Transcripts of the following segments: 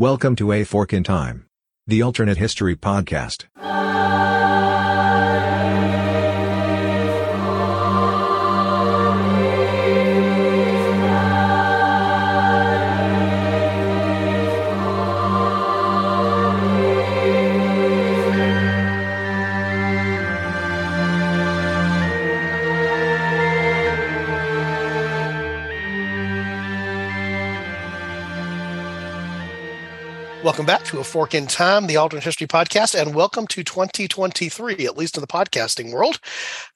Welcome to A Fork in Time, the alternate history podcast. Welcome back to A Fork in Time, the Alternate History Podcast, and welcome to 2023, at least in the podcasting world.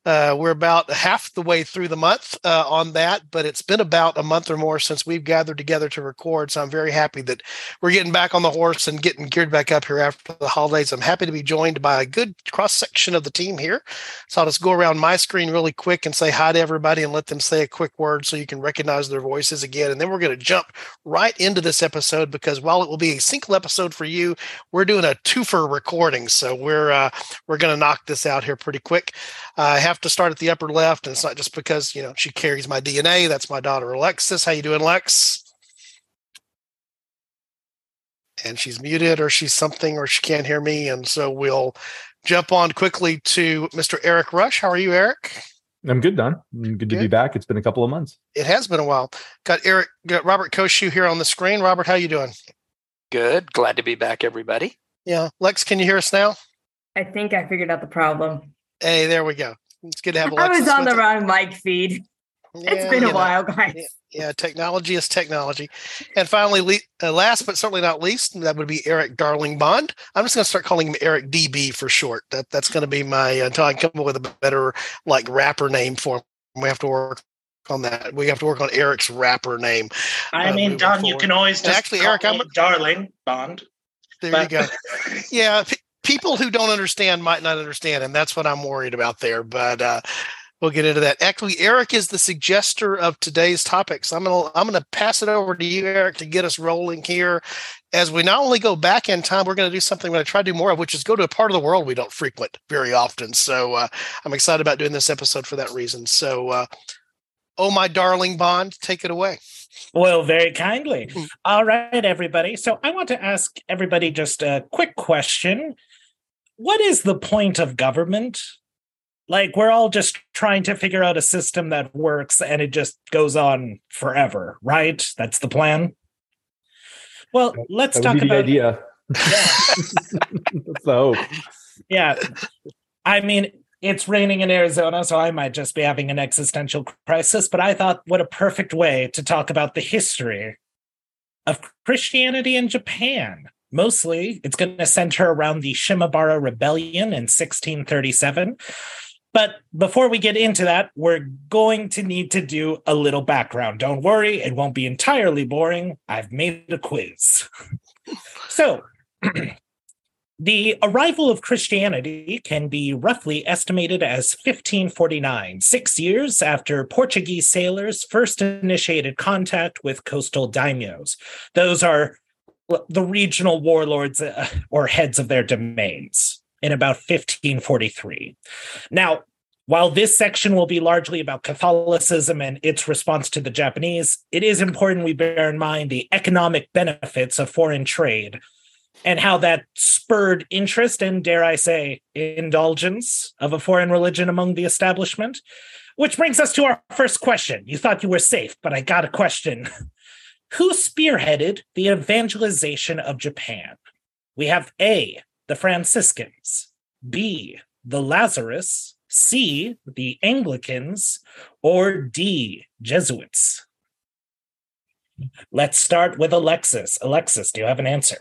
Uh, we're about half the way through the month uh, on that, but it's been about a month or more since we've gathered together to record. So I'm very happy that we're getting back on the horse and getting geared back up here after the holidays. I'm happy to be joined by a good cross section of the team here. So I'll just go around my screen really quick and say hi to everybody and let them say a quick word so you can recognize their voices again. And then we're going to jump right into this episode because while it will be a single episode for you, we're doing a twofer recording. So we're uh, we're going to knock this out here pretty quick. I have to start at the upper left, and it's not just because you know she carries my DNA. That's my daughter Alexis. How you doing, Lex? And she's muted, or she's something, or she can't hear me, and so we'll jump on quickly to Mr. Eric Rush. How are you, Eric? I'm good, Don. Mm, good to be back. It's been a couple of months. It has been a while. Got Eric, got Robert Koshu here on the screen. Robert, how you doing? Good. Glad to be back, everybody. Yeah, Lex, can you hear us now? I think I figured out the problem. Hey, there we go. It's good to have I was on the us. wrong mic feed. It's been you a know. while, guys. Yeah, yeah, technology is technology. And finally, le- uh, last but certainly not least, that would be Eric Darling Bond. I'm just going to start calling him Eric DB for short. That that's going to be my until I come up with a better like rapper name for him. We have to work on that. We have to work on Eric's rapper name. I uh, mean, moving Don, you can always And just actually, call Eric, I'm- me darling Bond. There but- you go. Yeah, p- people who don't understand might not understand, and that's what I'm worried about there. But uh, we'll get into that. Actually, Eric is the suggester of today's topics. I'm gonna I'm gonna pass it over to you, Eric, to get us rolling here. As we not only go back in time, we're going to do something we're going to try to do more of, which is go to a part of the world we don't frequent very often. So uh, I'm excited about doing this episode for that reason. So, uh, oh my darling Bond, take it away. Well, very kindly. Mm. All right, everybody. So I want to ask everybody just a quick question. What is the point of government? Like, we're all just trying to figure out a system that works and it just goes on forever, right? That's the plan. Well, let's talk be the about idea. The hope. yeah. I mean, it's raining in Arizona, so I might just be having an existential crisis. But I thought, what a perfect way to talk about the history of Christianity in Japan. Mostly, it's going to center around the Shimabara Rebellion in 1637. But before we get into that, we're going to need to do a little background. Don't worry, it won't be entirely boring. I've made a quiz. so, the arrival of Christianity can be roughly estimated as 1549, six years after Portuguese sailors first initiated contact with coastal daimyos. Those are the regional warlords uh, or heads of their domains in about 1543. Now, while this section will be largely about Catholicism and its response to the Japanese, it is important we bear in mind the economic benefits of foreign trade and how that spurred interest and, dare I say, indulgence of a foreign religion among the establishment. Which brings us to our first question. You thought you were safe, but I got a question. Who spearheaded the evangelization of Japan? We have A, the Franciscans, B, the Lazarus, C, the Anglicans, or D, Jesuits. Let's start with Alexis. Alexis, do you have an answer?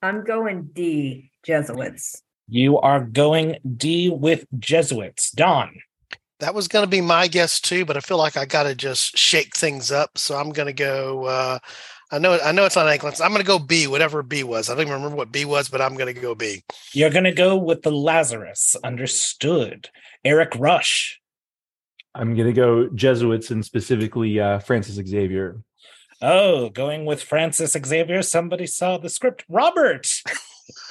I'm going D, Jesuits. You are going D with Jesuits. Don. That was going to be my guess too, but I feel like I got to just shake things up. So I'm going to go. Uh, I know. I know it's not Anglican. I'm going to go B, whatever B was. I don't even remember what B was, but I'm going to go B. You're going to go with the Lazarus. Understood. Eric Rush. I'm going to go Jesuits and specifically uh, Francis Xavier. Oh, going with Francis Xavier. Somebody saw the script. Robert.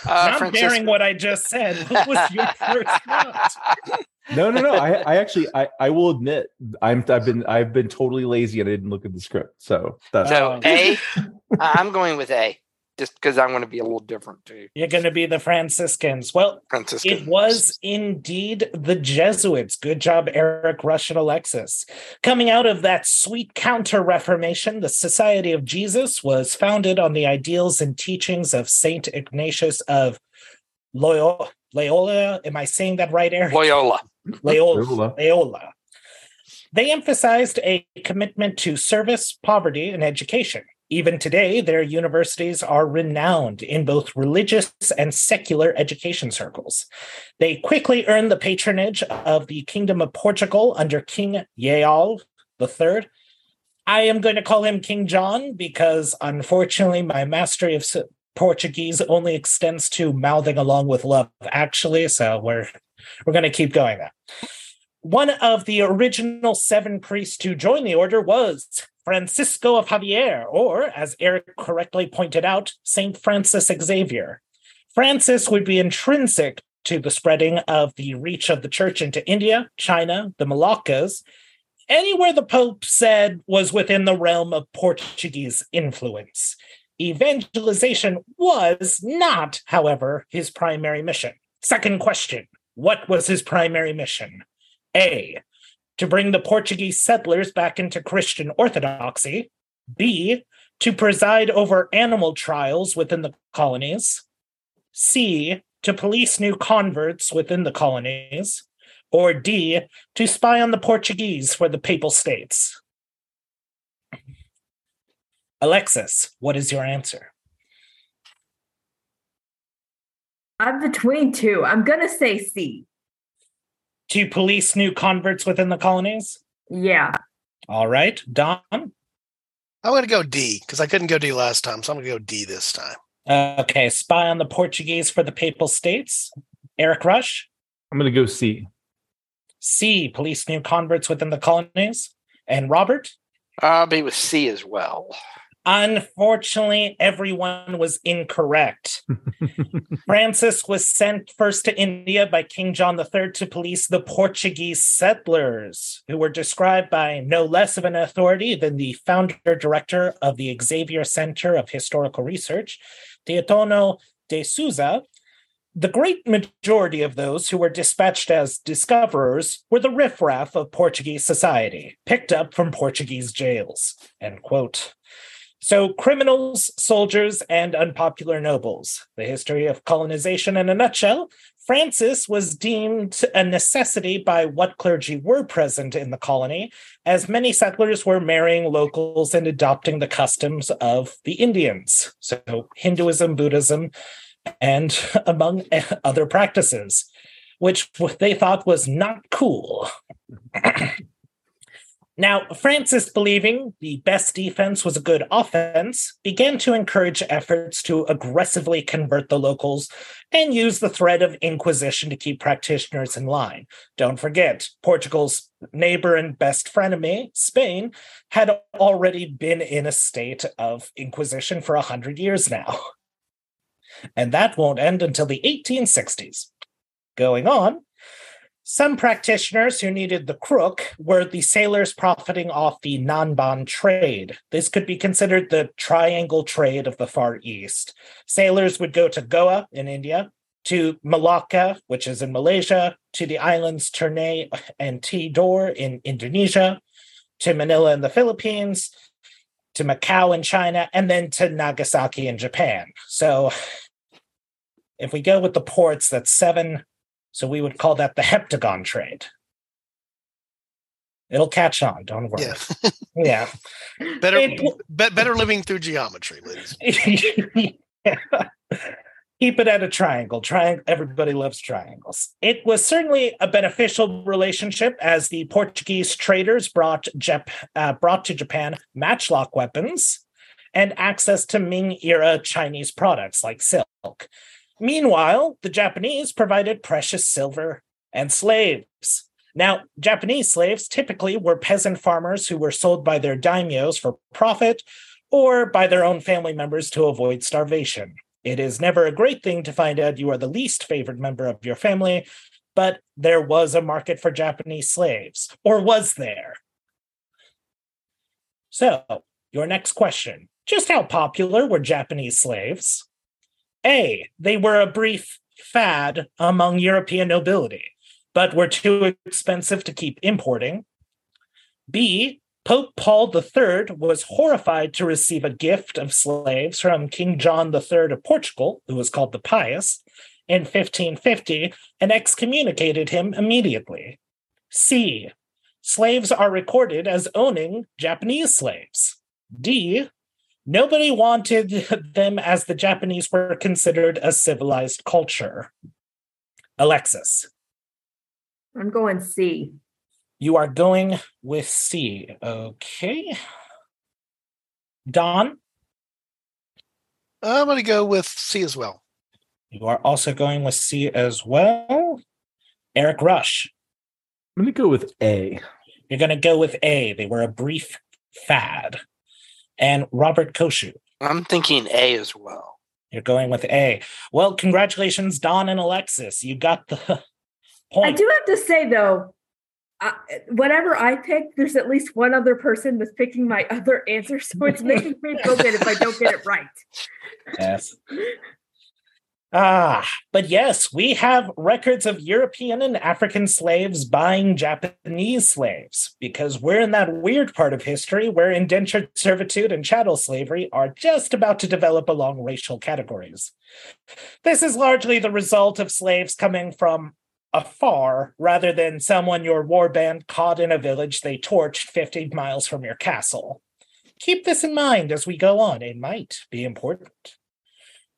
Uh, Not Francis- bearing what I just said. What was your first thought? No, no, no. I, I actually, I, I will admit, I'm, I've been, I've been totally lazy and I didn't look at the script. So that's So. A, I- I'm going with A. just because I'm going to be a little different too. You're going to be the Franciscans. Well, Franciscan. It was indeed the Jesuits. Good job, Eric Rush and Alexis. Coming out of that sweet counter Reformation, the Society of Jesus was founded on the ideals and teachings of Saint Ignatius of Loyola. Loyola. Am I saying that right, Eric? Loyola. Loyola. Loyola. They emphasized a commitment to service, poverty, and education. Even today, their universities are renowned in both religious and secular education circles. They quickly earned the patronage of the Kingdom of Portugal under King João III. I am going to call him King John because, unfortunately, my mastery of Portuguese only extends to mouthing along with love, actually. So we're we're going to keep going there. One of the original seven priests to join the order was Francisco of Javier, or as Eric correctly pointed out, Saint Francis Xavier. Francis would be intrinsic to the spreading of the reach of the church into India, China, the Moluccas, anywhere the Pope said was within the realm of Portuguese influence. Evangelization was not, however, his primary mission. Second question What was his primary mission? A. To bring the Portuguese settlers back into Christian orthodoxy. B. To preside over animal trials within the colonies. C. To police new converts within the colonies. Or D. To spy on the Portuguese for the Papal States. Alexis, what is your answer? I'm between two. I'm gonna say C. To police new converts within the colonies? Yeah. All right. Don? I'm going to go D because I couldn't go D last time, so I'm going to go D this time. Okay. Spy on the Portuguese for the Papal States? Eric Rush? I'm going to go C. C. Police new converts within the colonies? And Robert? I'll be with C as well. Unfortunately, everyone was incorrect. Francis was sent first to India by King John III to police the Portuguese settlers, who were described by no less of an authority than the founder director of the Xavier Center of Historical Research, Teotonio de Souza. The great majority of those who were dispatched as discoverers were the riffraff of Portuguese society, picked up from Portuguese jails. End quote. So, criminals, soldiers, and unpopular nobles. The history of colonization in a nutshell. Francis was deemed a necessity by what clergy were present in the colony, as many settlers were marrying locals and adopting the customs of the Indians. So, Hinduism, Buddhism, and among other practices, which they thought was not cool. Now, Francis, believing the best defense was a good offense, began to encourage efforts to aggressively convert the locals and use the threat of inquisition to keep practitioners in line. Don't forget, Portugal's neighbor and best frenemy, Spain, had already been in a state of inquisition for a hundred years now. And that won't end until the 1860s. Going on, some practitioners who needed the crook were the sailors profiting off the Nanban trade. This could be considered the triangle trade of the Far East. Sailors would go to Goa in India, to Malacca, which is in Malaysia, to the islands Ternate and Tidore in Indonesia, to Manila in the Philippines, to Macau in China, and then to Nagasaki in Japan. So if we go with the ports, that's seven so we would call that the heptagon trade. It'll catch on, don't worry. Yeah. Yeah. better, It- be- better living through geometry, ladies. Yeah. Keep it at a triangle. Triangle. Everybody loves triangles. It was certainly a beneficial relationship as the Portuguese traders brought Jap- uh, brought to Japan matchlock weapons and access to Ming era Chinese products like silk. Meanwhile, the Japanese provided precious silver and slaves. Now, Japanese slaves typically were peasant farmers who were sold by their daimyos for profit or by their own family members to avoid starvation. It is never a great thing to find out you are the least favored member of your family, but there was a market for Japanese slaves, or was there? So, your next question Just how popular were Japanese slaves? A. They were a brief fad among European nobility, but were too expensive to keep importing. B. Pope Paul III was horrified to receive a gift of slaves from King John III of Portugal, who was called the Pious, in 1550 and excommunicated him immediately. C. Slaves are recorded as owning Japanese slaves. D. Nobody wanted them as the Japanese were considered a civilized culture. Alexis, I'm going C. you are going with C. Okay. Don, I'm going to go with C as well. you are also going with C as well. Eric Rush, I'm going to go with A. you're going to go with A. They were a brief fad. And Robert Koshu, I'm thinking A as well. you're going with A. Well, congratulations, Don and Alexis. You got the point. I do have to say though, uh, whatever I pick, there's at least one other person that's picking my other answer, so it's making me feel good if I don't get it right. Yes. Ah, but yes, we have records of European and African slaves buying Japanese slaves because we're in that weird part of history where indentured servitude and chattel slavery are just about to develop along racial categories. This is largely the result of slaves coming from afar rather than someone your warband caught in a village they torched 50 miles from your castle. Keep this in mind as we go on, it might be important.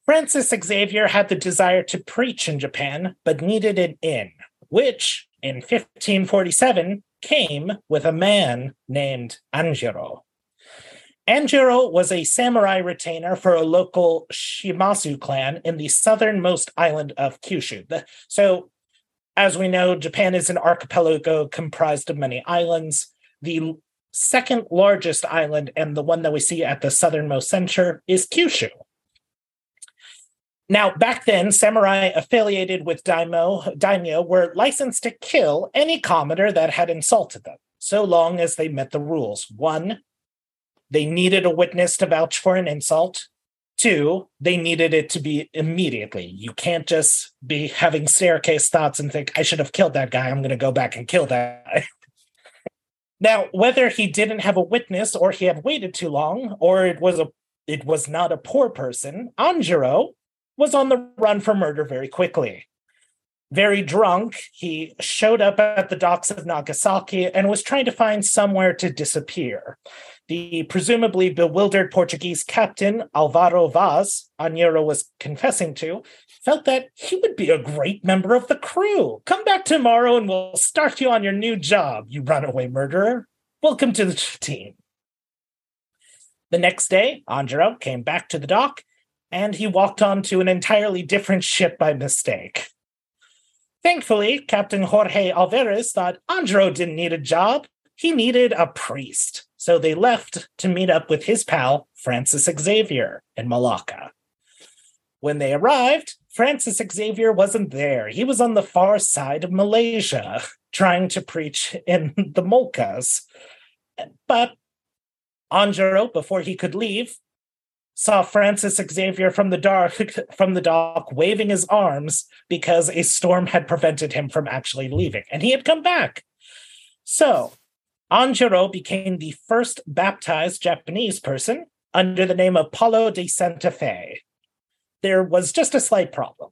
Francis Xavier had the desire to preach in Japan, but needed an inn, which in 1547 came with a man named Anjiro. Anjiro was a samurai retainer for a local Shimazu clan in the southernmost island of Kyushu. So, as we know, Japan is an archipelago comprised of many islands. The second largest island, and the one that we see at the southernmost center, is Kyushu. Now, back then, samurai affiliated with daimyo, daimyo were licensed to kill any commoner that had insulted them, so long as they met the rules. One, they needed a witness to vouch for an insult. Two, they needed it to be immediately. You can't just be having staircase thoughts and think, I should have killed that guy. I'm going to go back and kill that guy. now, whether he didn't have a witness or he had waited too long or it was a it was not a poor person, Anjiro was on the run for murder very quickly. Very drunk, he showed up at the docks of Nagasaki and was trying to find somewhere to disappear. The presumably bewildered Portuguese captain, Alvaro Vaz, Anjiro was confessing to, felt that he would be a great member of the crew. Come back tomorrow and we'll start you on your new job, you runaway murderer. Welcome to the team. The next day, Anjiro came back to the dock and he walked onto an entirely different ship by mistake. Thankfully, Captain Jorge Alvarez thought Anjiro didn't need a job, he needed a priest. So they left to meet up with his pal, Francis Xavier, in Malacca. When they arrived, Francis Xavier wasn't there. He was on the far side of Malaysia, trying to preach in the Moluccas. But Anjiro, before he could leave, saw Francis Xavier from the dark from the dock waving his arms because a storm had prevented him from actually leaving, and he had come back. So Anjiro became the first baptized Japanese person under the name of Paulo de Santa Fe. There was just a slight problem.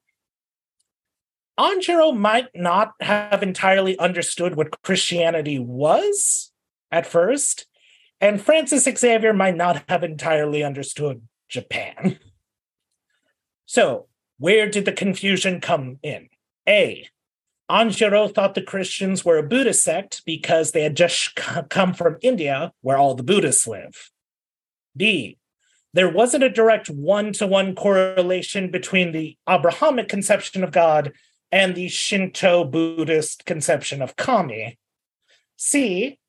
Anjiro might not have entirely understood what Christianity was at first, and Francis Xavier might not have entirely understood Japan. So, where did the confusion come in? A. Anjiro thought the Christians were a Buddhist sect because they had just come from India, where all the Buddhists live. B. There wasn't a direct one to one correlation between the Abrahamic conception of God and the Shinto Buddhist conception of kami. C.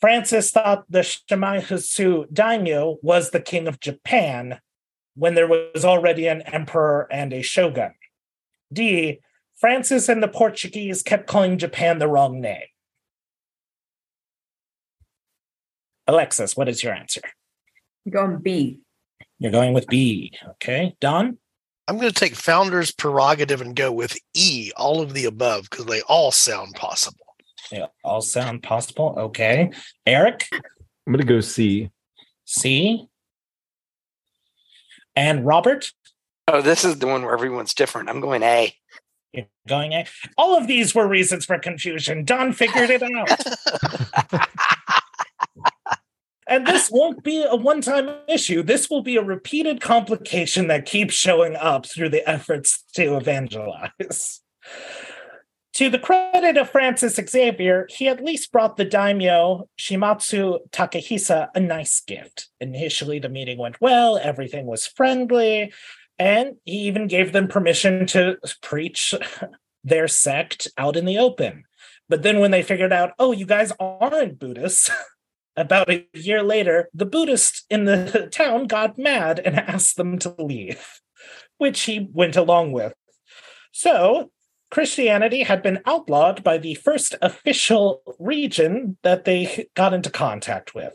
Francis thought the Shimazu daimyo was the king of Japan when there was already an emperor and a shogun. D. Francis and the Portuguese kept calling Japan the wrong name. Alexis, what is your answer? I'm going B. You're going with B. Okay. Don? I'm going to take founder's prerogative and go with E, all of the above, because they all sound possible. They all sound possible. Okay. Eric? I'm gonna go C. C. And Robert? Oh, this is the one where everyone's different. I'm going A. You're going A. All of these were reasons for confusion. Don figured it out. and this won't be a one time issue. This will be a repeated complication that keeps showing up through the efforts to evangelize. To the credit of Francis Xavier, he at least brought the daimyo Shimazu Takahisa a nice gift. Initially, the meeting went well, everything was friendly, and he even gave them permission to preach their sect out in the open. But then, when they figured out, oh, you guys aren't Buddhists, about a year later, the Buddhists in the town got mad and asked them to leave, which he went along with. So, Christianity had been outlawed by the first official region that they got into contact with.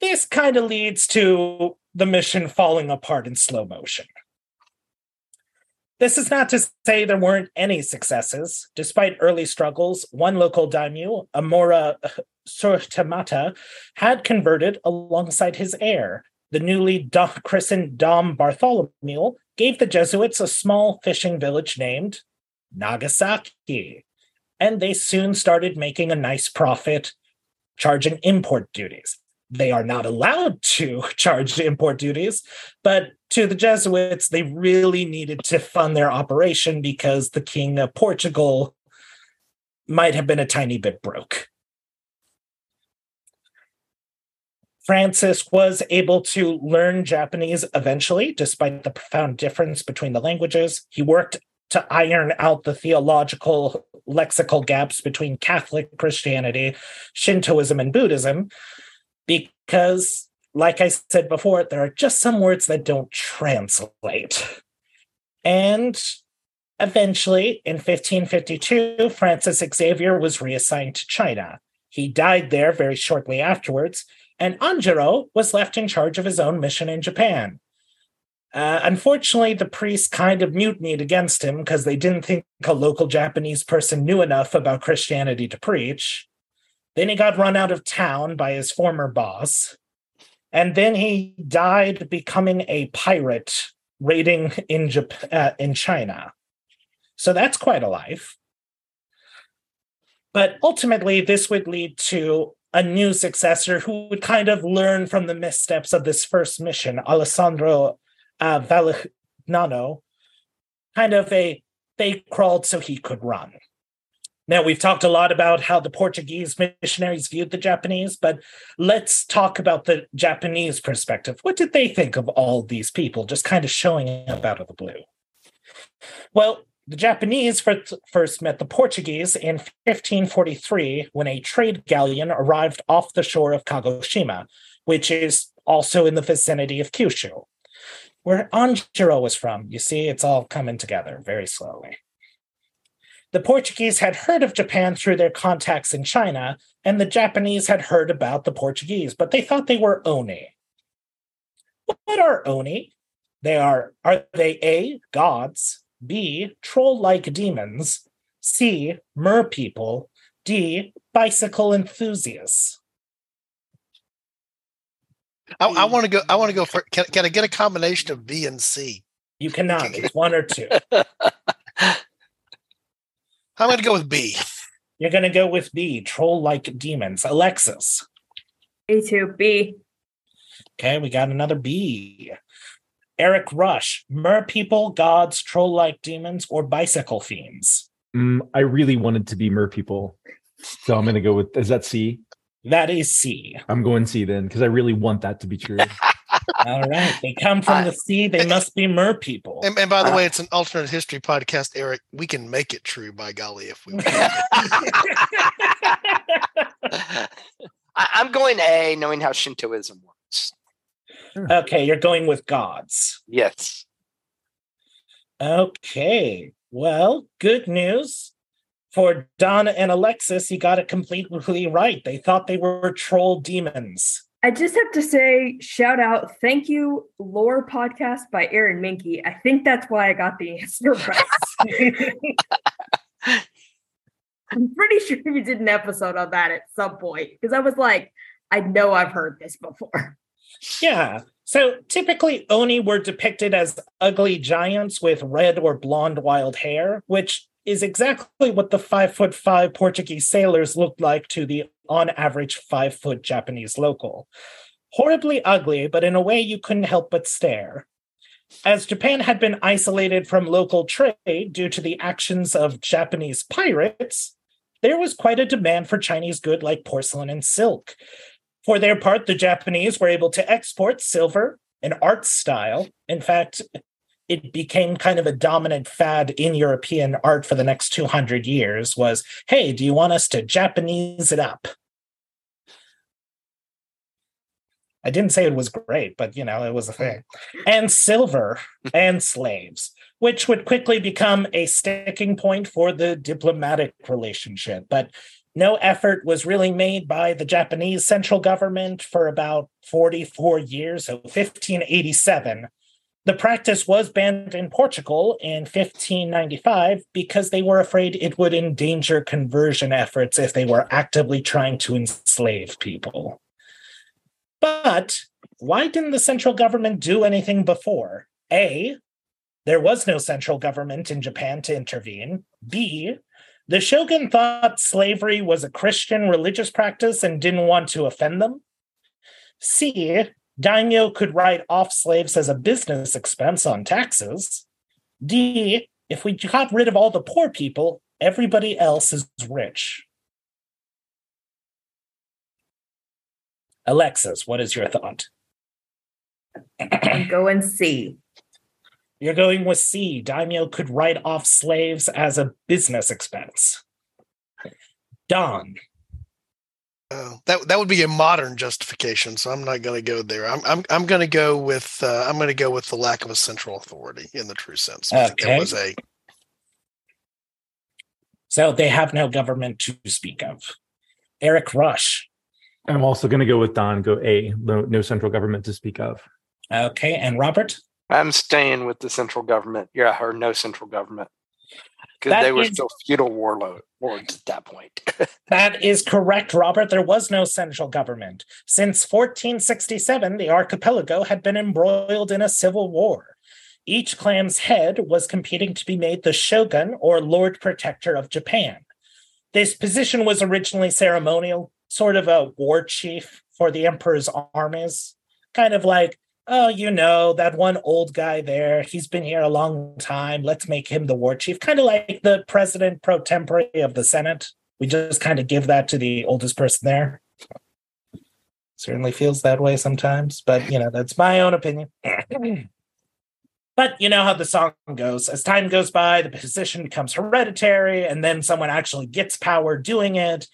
This kind of leads to the mission falling apart in slow motion. This is not to say there weren't any successes. Despite early struggles, one local daimyo, Omura Sumitada, had converted alongside his heir. The newly christened Dom Bartholomew gave the Jesuits a small fishing village named Nagasaki. And they soon started making a nice profit charging import duties. They are not allowed to charge import duties, but to the Jesuits, they really needed to fund their operation because the king of Portugal might have been a tiny bit broke. Francis was able to learn Japanese eventually, despite the profound difference between the languages. He worked to iron out the theological lexical gaps between Catholic Christianity, Shintoism, and Buddhism, because, like I said before, there are just some words that don't translate. And eventually, in 1552, Francis Xavier was reassigned to China. He died there very shortly afterwards, and Anjiro was left in charge of his own mission in Japan. Uh, unfortunately, the priests kind of mutinied against him because they didn't think a local Japanese person knew enough about Christianity to preach. Then he got run out of town by his former boss. And then he died becoming a pirate raiding in, Jap- uh, in China. So that's quite a life. But ultimately, this would lead to a new successor who would kind of learn from the missteps of this first mission, Alessandro uh, Valignano, kind of a they crawled so he could run. Now, we've talked a lot about how the Portuguese missionaries viewed the Japanese, but let's talk about the Japanese perspective. What did they think of all these people just kind of showing up out of the blue? Well, the Japanese first met the Portuguese in 1543 when a trade galleon arrived off the shore of Kagoshima, which is also in the vicinity of Kyushu where Anjiro was from. You see, it's all coming together very slowly. The Portuguese had heard of Japan through their contacts in China, and the Japanese had heard about the Portuguese, but they thought they were Oni. What are Oni? They are are they A, gods, B, troll-like demons, C, mer people, D, bicycle enthusiasts. I, I want to go. I want to go for. Can, can I get a combination of B and C? You cannot. It's one or two. I'm going to go with B. You're going to go with B. Troll like demons. Alexis. A two B. Okay, we got another B. Eric Rush. Mer people, gods, troll like demons, or bicycle fiends. Mm, I really wanted to be mer people, so I'm going to go with. Is that C? That is C. I'm going C then because I really want that to be true. All right. They come from the sea. They must be mer people. And, and by the uh, way, it's an alternate history podcast, Eric. We can make it true by golly if we want. I'm going A, knowing how Shintoism works. Okay, you're going with gods. Yes. Okay. Well, good news for Donna and Alexis, you got it completely right. They thought they were troll demons. I just have to say, shout out, thank you, Lore Podcast by Aaron Mahnke. I think that's why I got the answer right. I'm pretty sure we did an episode on that at some point because I was like, I know I've heard this before. Yeah. So typically, Oni were depicted as ugly giants with red or blonde wild hair, which is exactly what the five foot five Portuguese sailors looked like to the on average five foot Japanese local. Horribly ugly, but in a way you couldn't help but stare. As Japan had been isolated from local trade due to the actions of Japanese pirates, there was quite a demand for Chinese goods like porcelain and silk. For their part, the Japanese were able to export silver, an art style. In fact, it became kind of a dominant fad in European art for the next 200 years was, hey, do you want us to Japanese it up? I didn't say it was great, but you know, it was a thing. And silver and slaves, which would quickly become a sticking point for the diplomatic relationship. But no effort was really made by the Japanese central government for about 44 years, so 1587 the practice was banned in Portugal in 1595 because they were afraid it would endanger conversion efforts if they were actively trying to enslave people. But why didn't the central government do anything before? A, there was no central government in Japan to intervene. B, the shogun thought slavery was a Christian religious practice and didn't want to offend them. C, Daimyo could write off slaves as a business expense on taxes. D, if we got rid of all the poor people, everybody else is rich. Alexis, what is your thought? I'm going C. You're going with C. Daimyo could write off slaves as a business expense. Don. Uh, that that would be a modern justification, so I'm not going to go there. I'm I'm I'm going to go with uh, I'm going to go with the lack of a central authority in the true sense. Okay. was a So they have no government to speak of. Eric Rush. I'm also going to go with Don. Go A. No, no central government to speak of. Okay. And Robert? I'm staying with the central government. Yeah, or no central government. Because they were is- still feudal warlords at that point. That is correct, Robert. There was no central government. Since 1467, the archipelago had been embroiled in a civil war. Each clan's head was competing to be made the shogun or lord protector of Japan. This position was originally ceremonial, sort of a war chief for the emperor's armies. Kind of like, oh, you know, that one old guy there, he's been here a long time. Let's make him the war chief. Kind of like the president pro tempore of the Senate. We just kind of give that to the oldest person there. Certainly feels that way sometimes, but you know, that's my own opinion. but you know how the song goes. As time goes by, the position becomes hereditary, and then someone actually gets power doing it.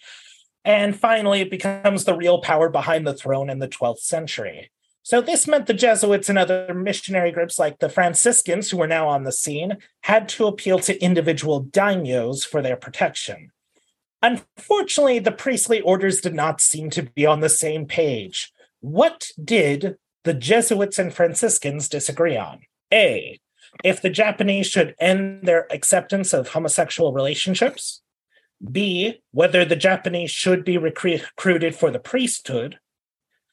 And finally, it becomes the real power behind the throne in the 12th century. So, this meant the Jesuits and other missionary groups like the Franciscans, who were now on the scene, had to appeal to individual daimyos for their protection. Unfortunately, the priestly orders did not seem to be on the same page. What did the Jesuits and Franciscans disagree on? A. If the Japanese should end their acceptance of homosexual relationships. B. Whether the Japanese should be recruited for the priesthood.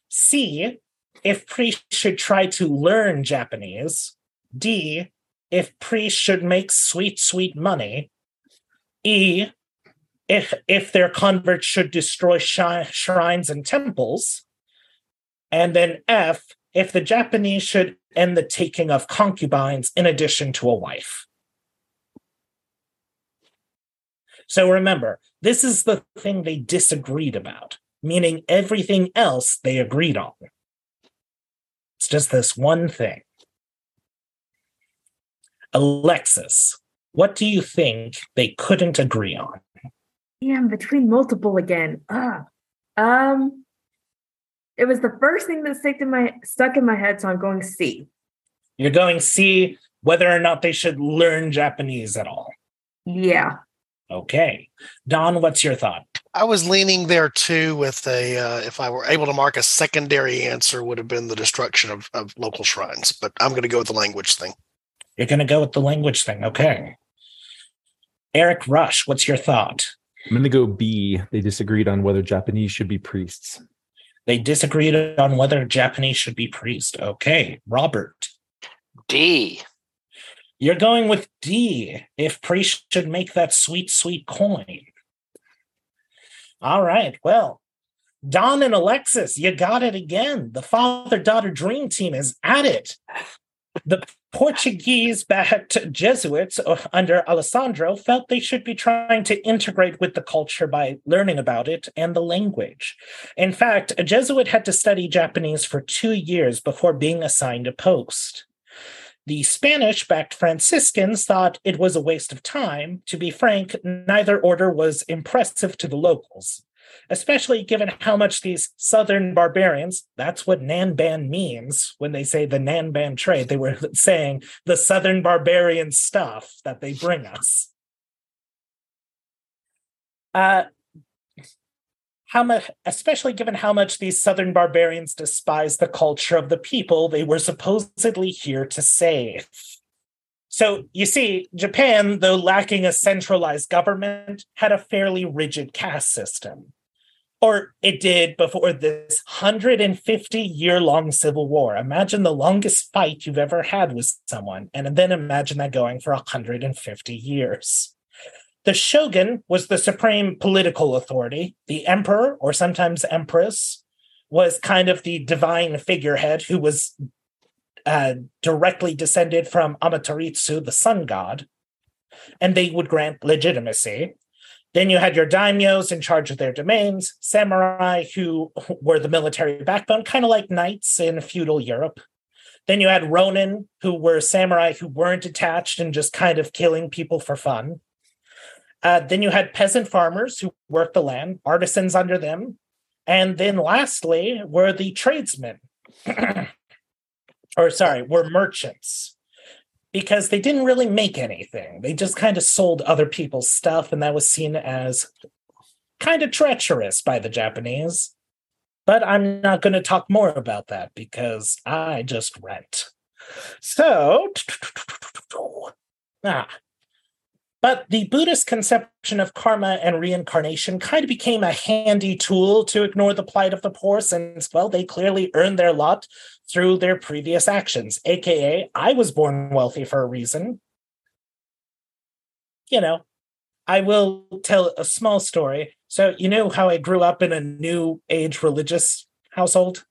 C. If priests should try to learn Japanese. D. If priests should make sweet, sweet money. E if if their converts should destroy shrines and temples and then f if the japanese should end the taking of concubines in addition to a wife so remember this is the thing they disagreed about meaning everything else they agreed on it's just this one thing alexis what do you think they couldn't agree on Yeah, I'm between multiple again. Ah, um, it was the first thing that stuck in my stuck in my head, so I'm going C. You're going see whether or not they should learn Japanese at all. Yeah, Okay. Don, what's your thought? I was leaning there too with a uh, if I were able to mark a secondary answer would have been the destruction of, of local shrines, but I'm going to go with the language thing. You're going to go with the language thing. Okay. Eric Rush, what's your thought? I'm going to go B. They disagreed on whether Japanese should be priests. They disagreed on whether Japanese should be priests. Okay. Robert, D. you're going with D if priests should make that sweet, sweet coin. All right. Well, Don and Alexis, you got it again. The father daughter dream team is at it. The Portuguese backed Jesuits uh, under Alessandro felt they should be trying to integrate with the culture by learning about it and the language. In fact, a Jesuit had to study Japanese for two years before being assigned a post. The Spanish backed Franciscans thought it was a waste of time. To be frank, neither order was impressive to the locals, especially given how much these southern barbarians that's what Nanban means when they say the Nanban trade. They were saying the southern barbarian stuff that they bring us. Uh, how much, especially given how much these southern barbarians despise the culture of the people they were supposedly here to save. So you see, Japan, though lacking a centralized government, had a fairly rigid caste system. Or it did before this 150 year long civil war. Imagine the longest fight you've ever had with someone, and then imagine that going for 150 years. The shogun was the supreme political authority. The emperor, or sometimes empress, was kind of the divine figurehead who was uh, directly descended from Amaterasu, the sun god, and they would grant legitimacy. Then you had your daimyos in charge of their domains, samurai who were the military backbone, kind of like knights in feudal Europe. Then you had ronin, who were samurai who weren't attached and just kind of killing people for fun. Uh, then you had peasant farmers who worked the land, artisans under them. And then lastly were the tradesmen, or sorry, were merchants, because they didn't really make anything. They just kind of sold other people's stuff, and that was seen as kind of treacherous by the Japanese. But I'm not going to talk more about that because I just rent. So, ah, but the Buddhist conception of karma and reincarnation kind of became a handy tool to ignore the plight of the poor, since, well, they clearly earned their lot through their previous actions, aka, I was born wealthy for a reason. You know, I will tell a small story. So, you know how I grew up in a new age religious household?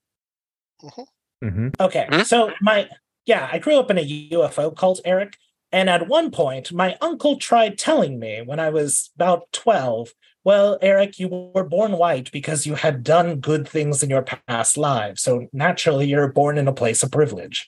Mm-hmm. Okay. Hmm? So, my, yeah, I grew up in a UFO cult, Eric. And at one point, my uncle tried telling me when I was about 12, well, Eric, you were born white because you had done good things in your past lives. So naturally, you're born in a place of privilege.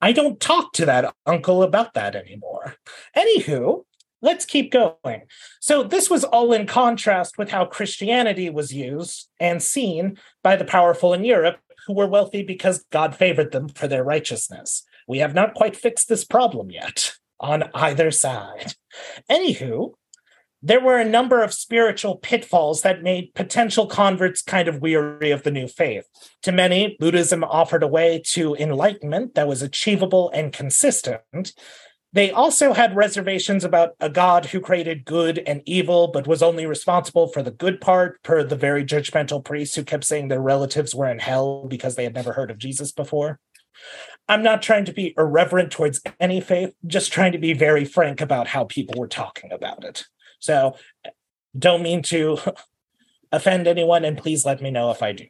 I don't talk to that uncle about that anymore. Anywho, let's keep going. So, this was all in contrast with how Christianity was used and seen by the powerful in Europe who were wealthy because God favored them for their righteousness. We have not quite fixed this problem yet on either side. Anywho, there were a number of spiritual pitfalls that made potential converts kind of weary of the new faith. To many, Buddhism offered a way to enlightenment that was achievable and consistent. They also had reservations about a God who created good and evil, but was only responsible for the good part, per the very judgmental priests who kept saying their relatives were in hell because they had never heard of Jesus before. I'm not trying to be irreverent towards any faith, just trying to be very frank about how people were talking about it. So don't mean to offend anyone, and please let me know if I do.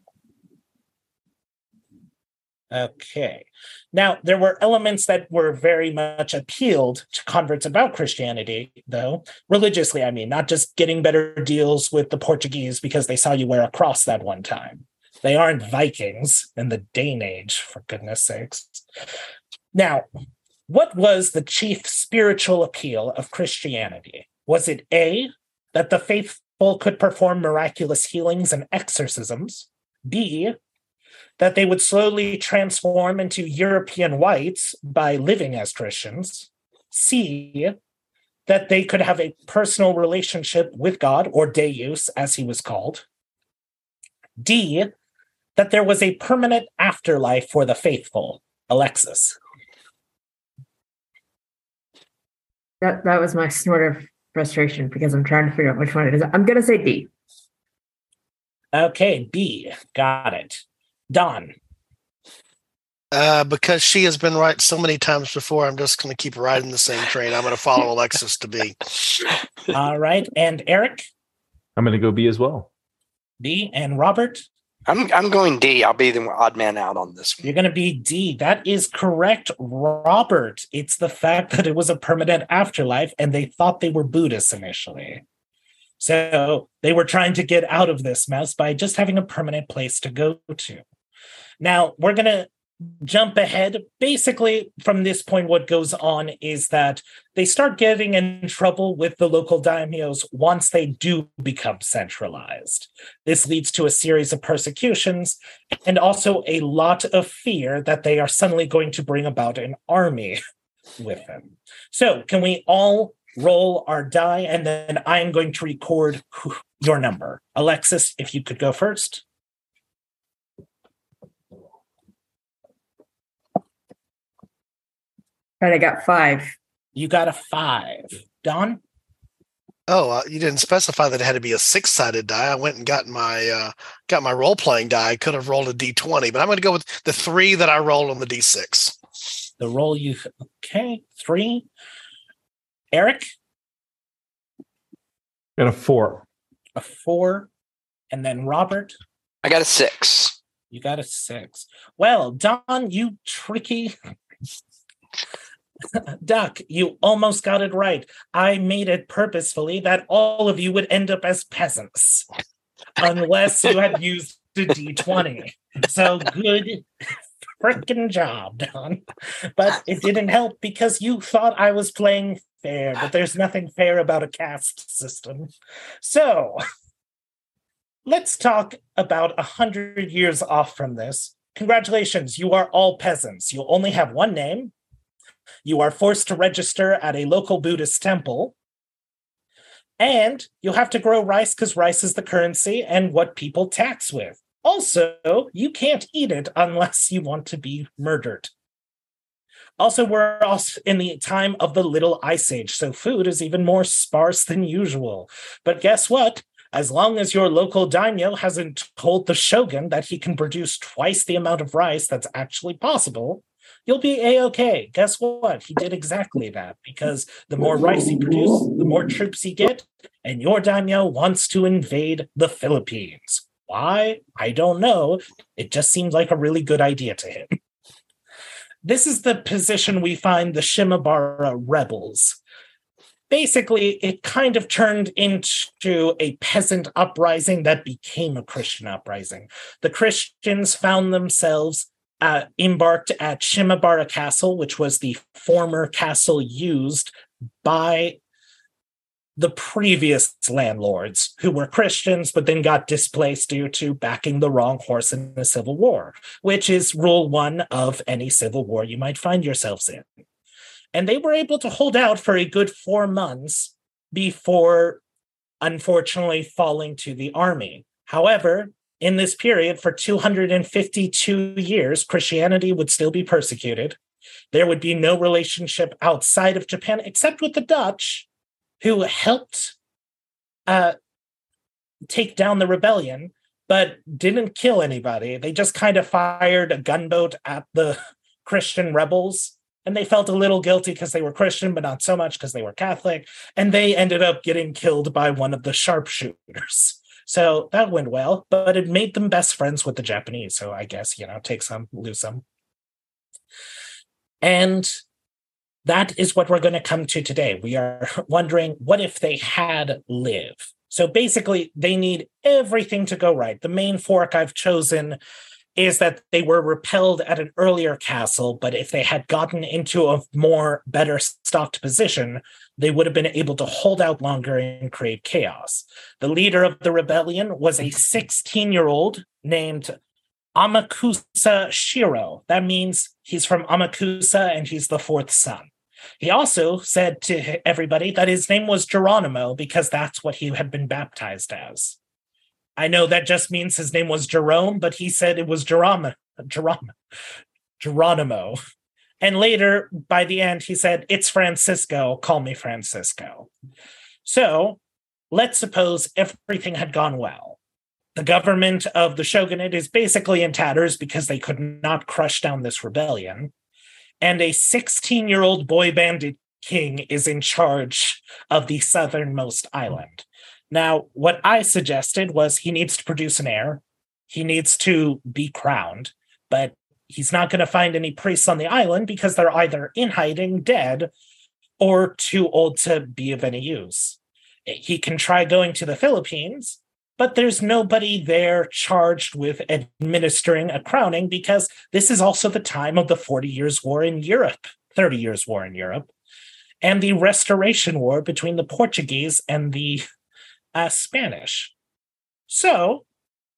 Okay. Now, there were elements that were very much appealed to converts about Christianity, though, religiously, I mean, not just getting better deals with the Portuguese because they saw you wear a cross that one time. They aren't Vikings in the Dane Age, for goodness sakes. Now, what was the chief spiritual appeal of Christianity? Was it A, that the faithful could perform miraculous healings and exorcisms? B, that they would slowly transform into European whites by living as Christians? C, that they could have a personal relationship with God, or Deus, as he was called. D, that there was a permanent afterlife for the faithful. Alexis. That that was my snort of frustration because I'm trying to figure out which one it is. I'm gonna say D. Okay, B. Got it. Don. Uh, because she has been right so many times before, I'm just going to keep riding the same train. I'm going to follow Alexis to B. All right. And Eric? I'm going to go B as well. B. And Robert? I'm I'm going D. I'll be the odd man out on this one. You're going to be D. That is correct, Robert. It's the fact that it was a permanent afterlife and they thought they were Buddhists initially. So they were trying to get out of this mess by just having a permanent place to go to. Now, we're going to jump ahead. Basically, from this point, what goes on is that they start getting in trouble with the local daimyos once they do become centralized. This leads to a series of persecutions and also a lot of fear that they are suddenly going to bring about an army with them. So, can we all roll our die and then I am going to record your number? Alexis, if you could go first. And I got five. You got a five. Don? Oh, uh, you didn't specify that it had to be a six-sided die. I went and got my uh, got my role-playing die. I could have rolled a d20, but I'm going to go with the three that I rolled on the d6. The roll you okay? Three. Eric? Got a four. A four. And then Robert? I got a six. You got a six. Well, Don, you tricky Duck, you almost got it right. I made it purposefully that all of you would end up as peasants, unless you had used the d20. So good freaking job, Don. But it didn't help because you thought I was playing fair, but there's nothing fair about a caste system. So let's talk about a hundred years off from this. Congratulations, you are all peasants. You only have one name, you are forced to register at a local Buddhist temple. And you'll have to grow rice because rice is the currency and what people tax with. Also, you can't eat it unless you want to be murdered. Also, we're also in the time of the Little Ice Age, so food is even more sparse than usual. But guess what? As long as your local daimyo hasn't told the shogun that he can produce twice the amount of rice that's actually possible, you'll be a-okay. Guess what? He did exactly that because the more rice he produces, the more troops he get, and your daimyo wants to invade the Philippines. Why? I don't know. It just seems like a really good idea to him. This is the position we find the Shimabara rebels. Basically, it kind of turned into a peasant uprising that became a Christian uprising. The Christians found themselves uh, embarked at Shimabara Castle, which was the former castle used by the previous landlords who were Christians, but then got displaced due to backing the wrong horse in the Civil War, which is rule one of any civil war you might find yourselves in. And they were able to hold out for a good four months before, unfortunately, falling to the army. However, in this period, for 252 years, Christianity would still be persecuted. There would be no relationship outside of Japan except with the Dutch, who helped uh, take down the rebellion, but didn't kill anybody. They just kind of fired a gunboat at the Christian rebels. And they felt a little guilty because they were Christian, but not so much because they were Catholic. And they ended up getting killed by one of the sharpshooters. So that went well, but it made them best friends with the Japanese. So I guess, you know, take some, lose some. And that is what we're going to come to today. We are wondering what if they had lived? So basically, they need everything to go right. The main fork I've chosen is that they were repelled at an earlier castle, but if they had gotten into a more better stocked position, they would have been able to hold out longer and create chaos. The leader of the rebellion was a 16 year old named Amakusa Shiro. That means he's from Amakusa and he's the fourth son. He also said to everybody that his name was Geronimo because that's what he had been baptized as. I know that just means his name was Jerome, but he said it was Geronimo. Geronimo. Geronimo. And later, by the end, he said, It's Francisco. Call me Francisco. So let's suppose everything had gone well. The government of the shogunate is basically in tatters because they could not crush down this rebellion. And a 16 year old boy bandit king is in charge of the southernmost island. Now, what I suggested was he needs to produce an heir, he needs to be crowned, but he's not going to find any priests on the island because they're either in hiding, dead, or too old to be of any use. He can try going to the Philippines, but there's nobody there charged with administering a crowning because this is also the time of the 40 Years' War in Europe, 30 Years' War in Europe, and the Restoration War between the Portuguese and the uh, Spanish. So,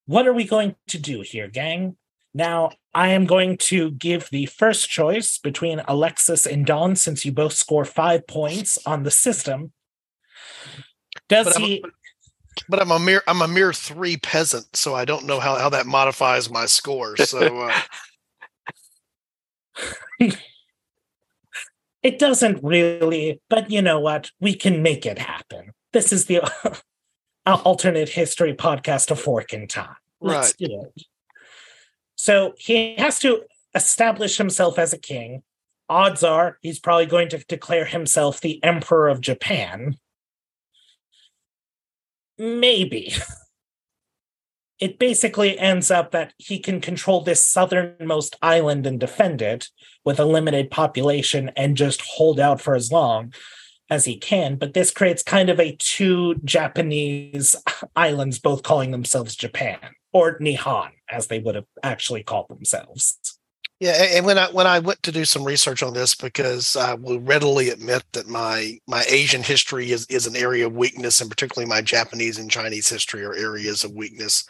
what are we going to do here, gang? Now, I am going to give the first choice between Alexis and Don since you both score five points on the system. Does But I'm- he? But I'm a mere I'm a mere three peasant, so I don't know how, how that modifies my score. So uh, It doesn't really, but you know what? We can make it happen. This is the alternate history podcast of Fork in Time. Let's Right. do it. So he has to establish himself as a king. Odds are he's probably going to declare himself the Emperor of Japan. Maybe. It basically ends up that he can control this southernmost island and defend it with a limited population and just hold out for as long as he can. But this creates kind of a two Japanese islands, both calling themselves Japan or Nihon, as they would have actually called themselves. yeah, and when I when I went to do some research on this, because I will readily admit that my my Asian history is is an area of weakness, and particularly my Japanese and Chinese history are areas of weakness.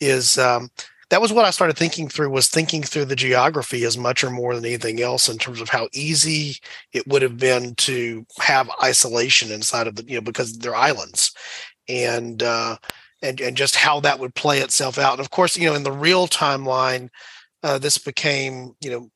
Is um, that was what I started thinking through was thinking through the geography as much or more than anything else in terms of how easy it would have been to have isolation inside of the you know because they're islands and uh and and just how that would play itself out. And of course you know in the real timeline uh this became you know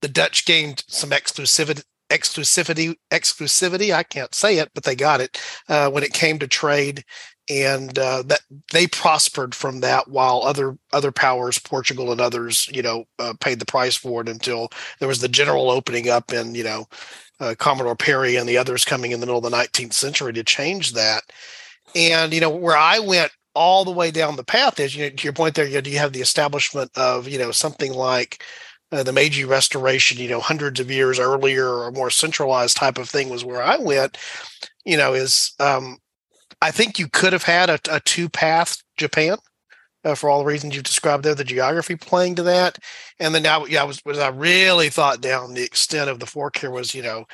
the dutch gained some exclusivity exclusivity exclusivity i can't say it but they got it uh when it came to trade. And uh, that they prospered from that while other other powers portugal and others you know uh, paid the price for it until there was the general opening up and you know uh, commodore perry and the others coming in the middle of the 19th century to change that. And you know where i went all the way down the path is you know to your point there you, know, you have the establishment of you know something like uh, the Meiji Restoration, you know, hundreds of years earlier or more centralized type of thing was where I went. You know, is um, I think you could have had a, a two path Japan uh, for all the reasons you've described there, the geography playing to that, and then now, yeah, I was was I really thought down the extent of the fork here was you know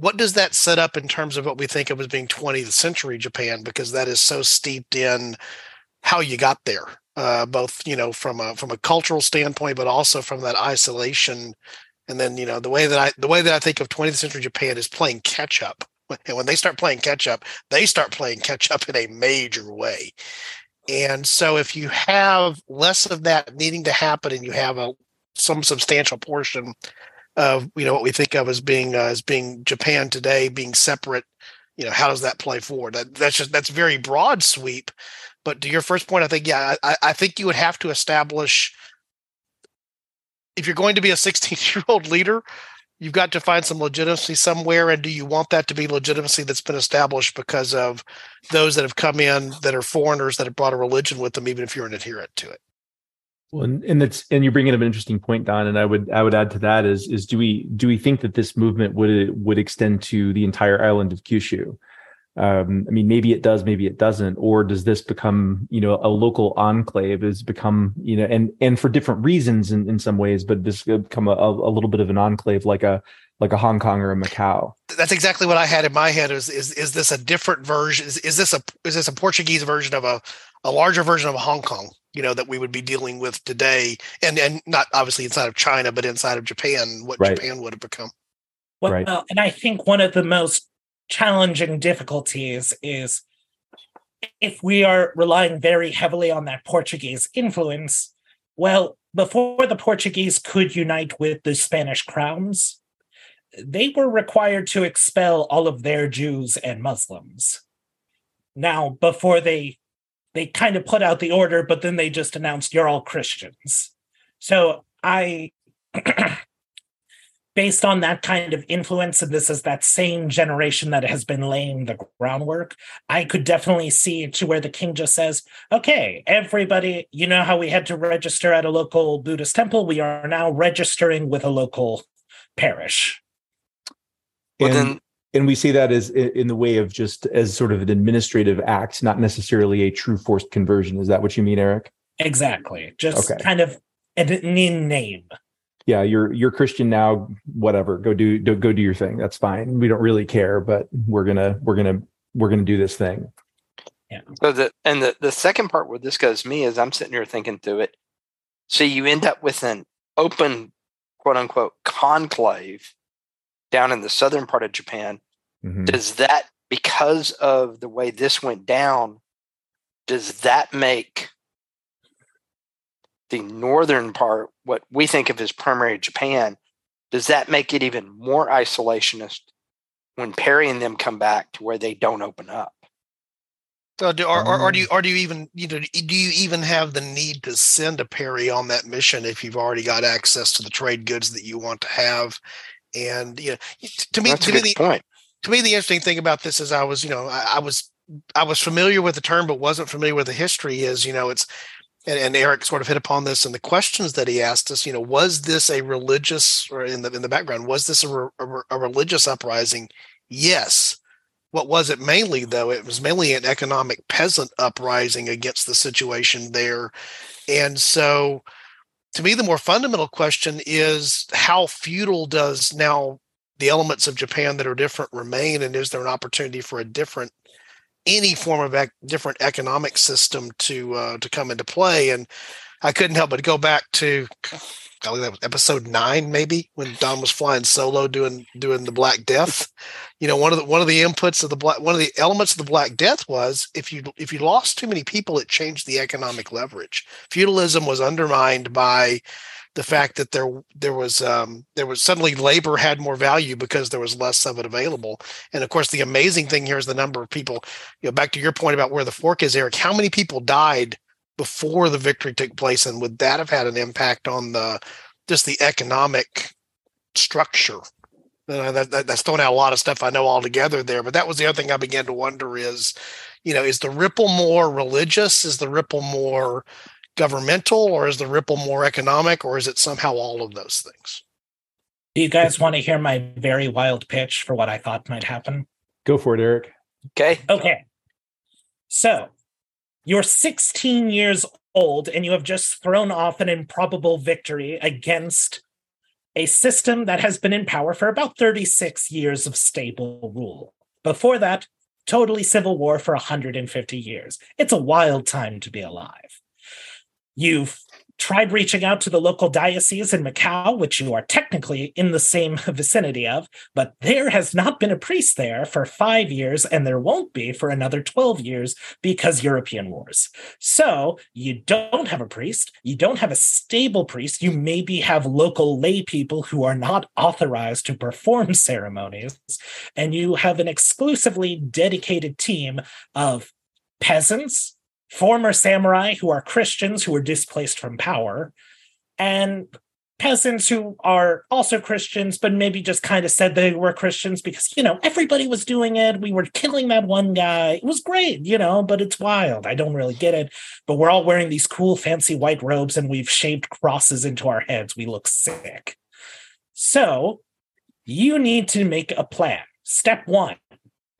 what does that set up in terms of what we think of as being 20th century Japan? Because that is so steeped in how you got there uh, both you know from a from a cultural standpoint but also from that isolation. And then you know the way that I the way that I think of 20th century Japan is playing catch up. And when they start playing catch up they start playing catch up in a major way. And so if you have less of that needing to happen and you have a some substantial portion of you know what we think of as being uh, as being Japan today being separate you know how does that play forward? That, that's just that's very broad sweep. But to your first point i think yeah i, I think you would have to establish if you're going to be a 16 year old leader you've got to find some legitimacy somewhere. And do you want that to be legitimacy that's been established because of those that have come in that are foreigners that have brought a religion with them even if you're an adherent to it Well, and, and that's and you're bringing up an interesting point, Don. And I would I would add to that is is do we do we think that this movement would would extend to the entire island of Kyushu? Um, I mean, maybe it does, maybe it doesn't, or does this become you know a local enclave? Has become you know and and for different reasons in, in some ways, but this could become a, a little bit of an enclave like a like a Hong Kong or a Macau. that's exactly what I had in my head. Is is is this a different version? Is, is this a is this a Portuguese version of a a larger version of Hong Kong? You know that we would be dealing with today, and and not obviously inside of China, but inside of Japan, what Right. Japan would have become. Well, Right. and I think one of the most challenging difficulties is if we are relying very heavily on that Portuguese influence. Well, before the Portuguese could unite with the Spanish crowns, they were required to expel all of their Jews and Muslims. Now, before they they kind of put out the order, but then they just announced you're all Christians. So I based on that kind of influence, and this is that same generation that has been laying the groundwork, I could definitely see to where the king just says, okay, everybody, you know how we had to register at a local Buddhist temple? We are now registering with a local parish. Well, and, then, and we see that as in the way of just as sort of an administrative act, not necessarily a true forced conversion. Is that what you mean, Eric? Exactly. Just Okay. kind of an in name. Yeah, you're you're Christian now. Whatever, go do, do go do your thing. That's fine. We don't really care, but we're gonna we're gonna we're gonna do this thing. Yeah. so the and the the second part where this goes me is I'm sitting here thinking through it. So you end up with an open, quote unquote, conclave down in the southern part of Japan. Mhm. Does that because of the way this went down? Does that make the northern part, what we think of as primary Japan, does that make it even more isolationist when Perry and them come back to where they don't open up? So do, or, or, or do Um, you or do you even you know do you even have the need to send a Perry on that mission if you've already got access to the trade goods that you want to have? And you know, to me, That's to me, the, point. to me, the interesting thing about this is I was, you know, I, I was, I was familiar with the term, but wasn't familiar with the history. Is you know, it's, and, and Eric sort of hit upon this in the questions that he asked us. You know, was this a religious, or in the in the background, was this a, re- a, a religious uprising? Yes. What was it mainly, though? It was mainly an economic peasant uprising against the situation there, and so. To me, the more fundamental question is how feudal does now the elements of Japan that are different remain, and is there an opportunity for a different, any form of ec- different economic system to uh, to come into play? And I couldn't help but go back to, golly, that was episode nine, maybe when Don was flying solo doing doing the Black Death. You know, one of the one of the inputs of the black one of the elements of the Black Death was if you if you lost too many people, it changed the economic leverage. Feudalism was undermined by the fact that there there was um, there was suddenly labor had more value because there was less of it available. And of course, the amazing thing here is the number of people. You know, back to your point about where the fork is, Eric. How many people died before the victory took place, and would that have had an impact on the just the economic structure? Uh, that, that, that's throwing out a lot of stuff I know altogether there. But that was the other thing I began to wonder is, you know, is the ripple more religious? Is the ripple more governmental, or is the ripple more economic, or is it somehow all of those things? Do you guys want to hear my very wild pitch for what I thought might happen? Go for it, Eric. Okay. Okay. So you're 16 years old and you have just thrown off an improbable victory against a system that has been in power for about 36 years of stable rule. Before that, totally civil war for 150 years. It's a wild time to be alive. You've tried reaching out to the local diocese in Macau, which you are technically in the same vicinity of, but there has not been a priest there for five years, and there won't be for another 12 years because European wars. So you don't have a priest, you don't have a stable priest, you maybe have local lay people who are not authorized to perform ceremonies, and you have an exclusively dedicated team of peasants former samurai who are Christians who were displaced from power, and peasants who are also Christians, but maybe just kind of said they were Christians because, you know, everybody was doing it. We were killing that one guy. It was great, you know, but it's wild. I don't really get it. But we're all wearing these cool, fancy white robes and we've shaved crosses into our heads. We look sick. So you need to make a plan. Step one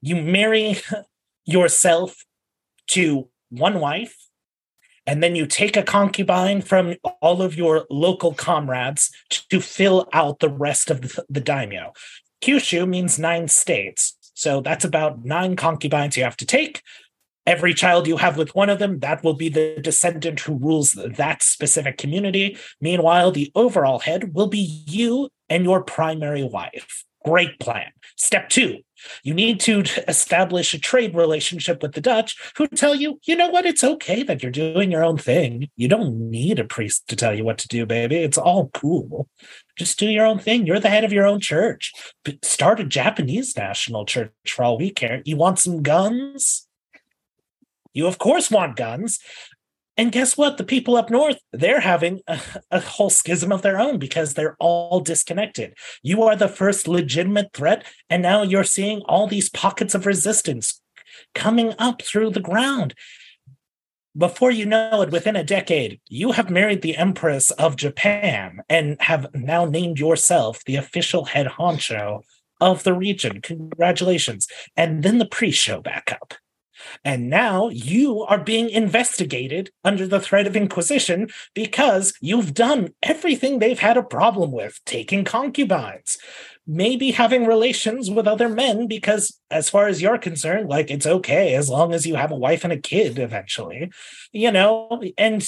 you marry yourself to one wife, and then you take a concubine from all of your local comrades to fill out the rest of the, the daimyo. Kyushu means nine states. So that's about nine concubines you have to take. Every child you have with one of them, that will be the descendant who rules that specific community. Meanwhile, the overall head will be you and your primary wife. Great plan. Step two, you need to establish a trade relationship with the Dutch who tell you, you know what, it's okay that you're doing your own thing. You don't need a priest to tell you what to do, baby. It's all cool. Just do your own thing. You're the head of your own church. Start a Japanese national church for all we care. You want some guns? You, of course, want guns. And guess what? The people up north, they're having a, a, whole schism of their own because they're all disconnected. You are the first legitimate threat. And now you're seeing all these pockets of resistance coming up through the ground. Before you know it, within a decade, you have married the Empress of Japan and have now named yourself the official head honcho of the region. Congratulations. And then the priests show back up. And now you are being investigated under the threat of inquisition because you've done everything they've had a problem with taking concubines, maybe having relations with other men, because as far as you're concerned, like it's okay as long as you have a wife and a kid eventually, you know, and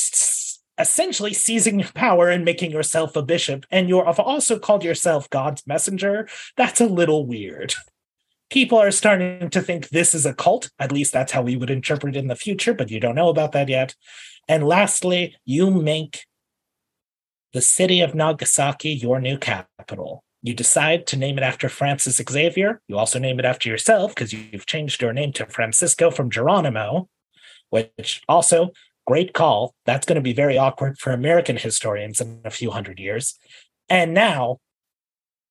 essentially seizing power and making yourself a bishop. And you have also called yourself God's messenger. That's a little weird people are starting to think this is a cult. At least that's how we would interpret it in the future, but you don't know about that yet. And lastly, you make the city of Nagasaki your new capital. You decide to name it after Francis Xavier. You also name it after yourself because you've changed your name to Francisco from Geronimo, which also great call. That's going to be very awkward for American historians in a few hundred years. And now,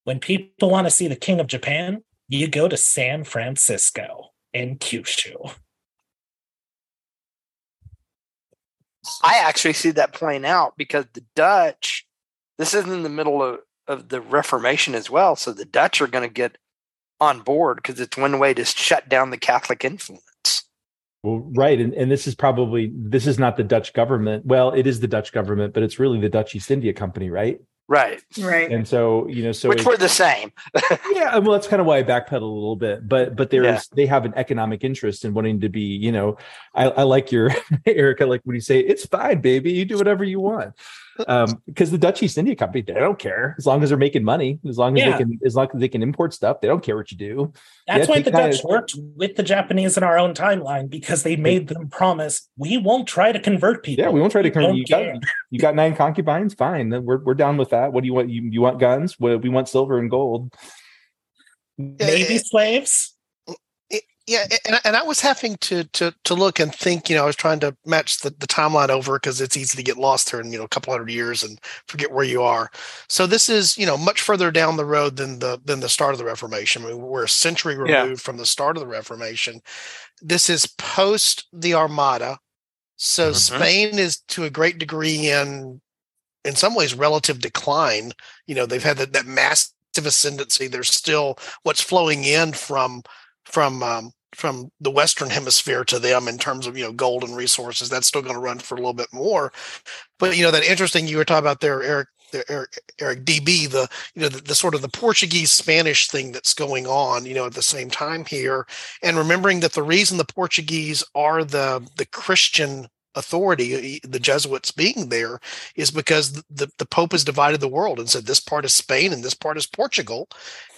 when people want to see the king of Japan, you go to San Francisco in Kyushu. I actually see that playing out because the Dutch, this is in the middle of, of the Reformation as well. So the Dutch are going to get on board because it's one way to shut down the Catholic influence. Well, right. And, and this is probably, this is not the Dutch government. Well, it is the Dutch government, but it's really the Dutch East India Company, right? Right. Right. And so, you know, so which were the same. yeah, well, that's kind of why I backpedal a little bit. But but there yeah. is they have an economic interest in wanting to be, you know, I, I like your Erica, like when you say it's fine, baby, you do whatever you want um because the dutch east india company they don't care. As long as they're making money as long as yeah. they can as long as they can import stuff they don't care what you do. That's why the dutch of, worked with the japanese in our own timeline because they made them promise we won't try to convert people. Yeah we won't try to convert you. Got, you got nine concubines? Fine. We're, we're down with that. What do you want? You, you want guns? We want silver and gold. Maybe slaves yeah, and, and I was having to to to look and think. You know, I was trying to match the, the timeline over because it's easy to get lost here in you know a couple hundred years and forget where you are. So this is you know much further down the road than the than the start of the Reformation. I mean, we're a century removed yeah. from the start of the Reformation. This is post the Armada, so mm-hmm. Spain is to a great degree in in some ways relative decline. You know, they've had that, that massive ascendancy. There's still what's flowing in from from um, from the Western Hemisphere to them in terms of you know gold and resources. That's still going to run for a little bit more. But you know that interesting you were talking about there, Eric. Eric, Eric DB, the you know the, the, sort of the Portuguese Spanish thing that's going on, you know, at the same time here, and remembering that the reason the Portuguese are the the Christian authority, uh, the Jesuits being there, is because the, the Pope has divided the world and said this part is Spain and this part is Portugal.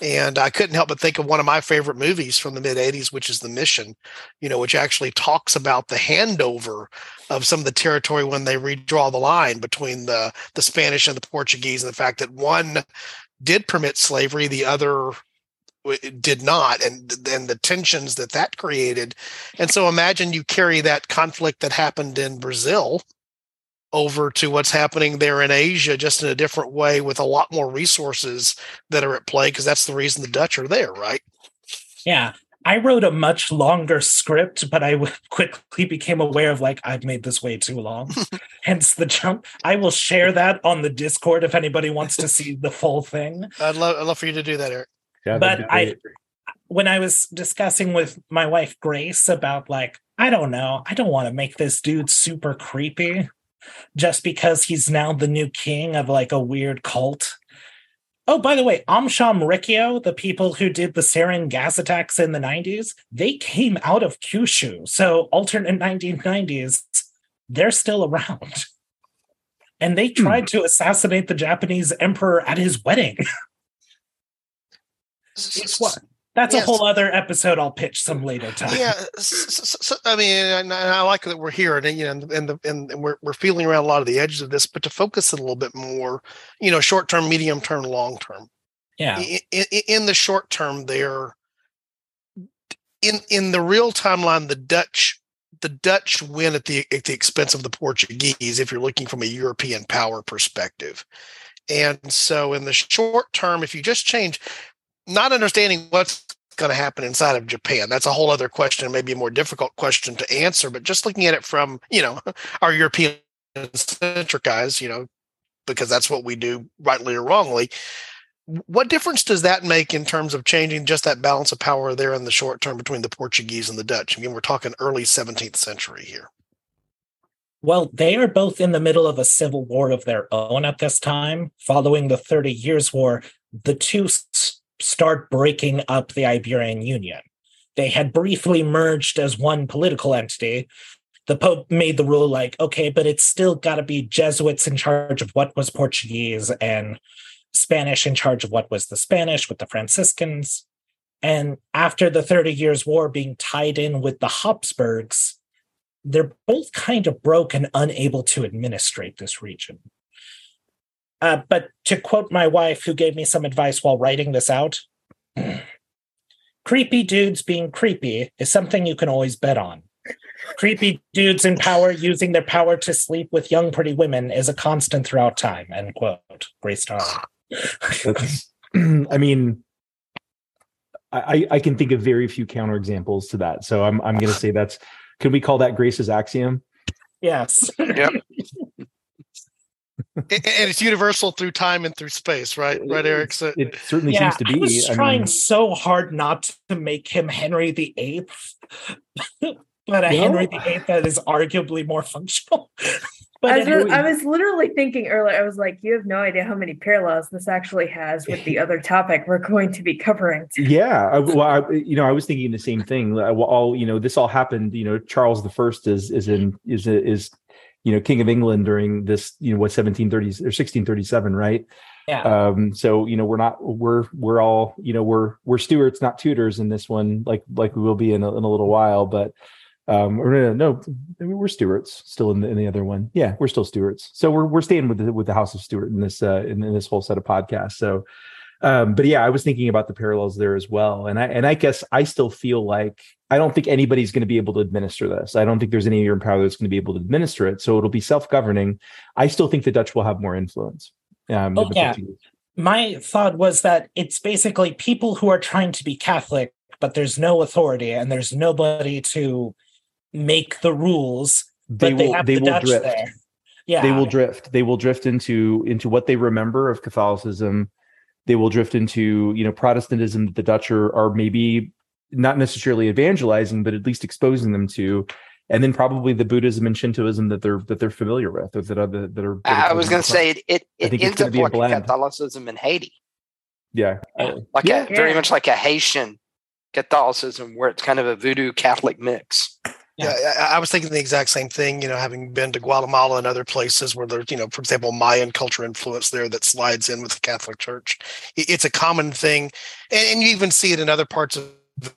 And I couldn't help but think of one of my favorite movies from the mid 80s, which is The Mission, you know, which actually talks about the handover of some of the territory when they redraw the line between the, the Spanish and the Portuguese, and the fact that one did permit slavery, the other did not and and the tensions that that created and so imagine you carry that conflict that happened in brazil over to what's happening there in asia just in a different way with a lot more resources that are at play because that's the reason the dutch are there right yeah I wrote a much longer script, but I quickly became aware of like I've made this way too long. Hence the jump. I will share that on the Discord if anybody wants to see the full thing. I'd love, I'd love for you to do that, Eric. Yeah, but I, when I was discussing with my wife Grace about like, I don't know, I don't want to make this dude super creepy just because he's now the new king of like a weird cult. Oh, by the way, Aum Shinrikyo, the people who did the sarin gas attacks in the 90s, they came out of Kyushu. So alternate 1990s, they're still around. And they tried hmm. to assassinate the Japanese emperor at his wedding. It's what that's yes. a whole other episode. I'll pitch some later time. Yeah, so, so, I mean, I like that we're here, and you know, and, the, and we're we're feeling around a lot of the edges of this, but to focus a little bit more, you know, short term, medium term, long term. Yeah. In, in, in the short term, there, in in the real timeline, the Dutch the Dutch win at the at the expense of the Portuguese. If you're looking from a European power perspective, and so in the short term, if you just change not understanding what's going to happen inside of Japan. That's a whole other question, maybe a more difficult question to answer. But just looking at it from, you know, our European centric eyes, you know, because that's what we do, rightly or wrongly. What difference does that make in terms of changing just that balance of power there in the short term between the Portuguese and the Dutch? Again, we're talking early 17th century here. Well, they are both in the middle of a civil war of their own at this time. Following the Thirty Years' War, the two start breaking up the Iberian Union. They had briefly merged as one political entity. The Pope made the rule like, okay, but it's still got to be Jesuits in charge of what was Portuguese and Spanish in charge of what was the Spanish with the Franciscans. And after the Thirty Years' War being tied in with the Habsburgs, they're both kind of broke and unable to administrate this region. Uh, but to quote my wife, who gave me some advice while writing this out, creepy dudes being creepy is something you can always bet on. Creepy dudes in power using their power to sleep with young, pretty women is a constant throughout time. End quote. Grace Darling. I mean, I, I can think of very few counterexamples to that. So I'm I'm going to say that's. Can we call that Grace's axiom? Yes. Yep and it's universal through time and through space, right? Right, Eric. So, it certainly yeah, seems to be. I was I trying mean, so hard not to make him Henry the Eighth, but a Henry the Eighth that is arguably more functional. But I was, I was literally thinking earlier, I was like, you have no idea how many parallels this actually has with the other topic we're going to be covering. Yeah. I, well, I, you know, I was thinking the same thing. All, you know, this all happened, you know, Charles the First is, is in, is, is you know king of england during this you know what 1730s or 1637 right? Yeah. Um so you know we're not we're we're all you know we're we're Stuarts not Tudors in this one like like we will be in a, in a little while but um or no, no we're Stuarts still in the, in the other one. Yeah we're still Stuarts so we're we're staying with the with the house of Stuart in this uh in, in this whole set of podcasts. So um, but yeah, I was thinking about the parallels there as well, and I and I guess I still feel like I don't think anybody's going to be able to administer this. I don't think there's any in power that's going to be able to administer it. So it'll be self-governing. I still think the Dutch will have more influence. Um, oh, yeah. My thought was that it's basically people who are trying to be Catholic, but there's no authority and there's nobody to make the rules. They will. They, they will Dutch drift. There. Yeah, they will drift. They will drift into into what they remember of Catholicism they will drift into you know Protestantism that the Dutch are, are maybe not necessarily evangelizing, but at least exposing them to, and then probably the Buddhism and Shintoism that they're that they're familiar with, or that are that are. That are I was going to say it. It, it ends up like Catholicism in Haiti. Yeah, oh, like yeah. a very much like a Haitian Catholicism, where it's kind of a voodoo Catholic mix. Yeah, I, I was thinking the exact same thing. You know, having been to Guatemala and other places where there's, you know, for example, Mayan culture influence there that slides in with the Catholic Church. It's a common thing, and, and you even see it in other parts of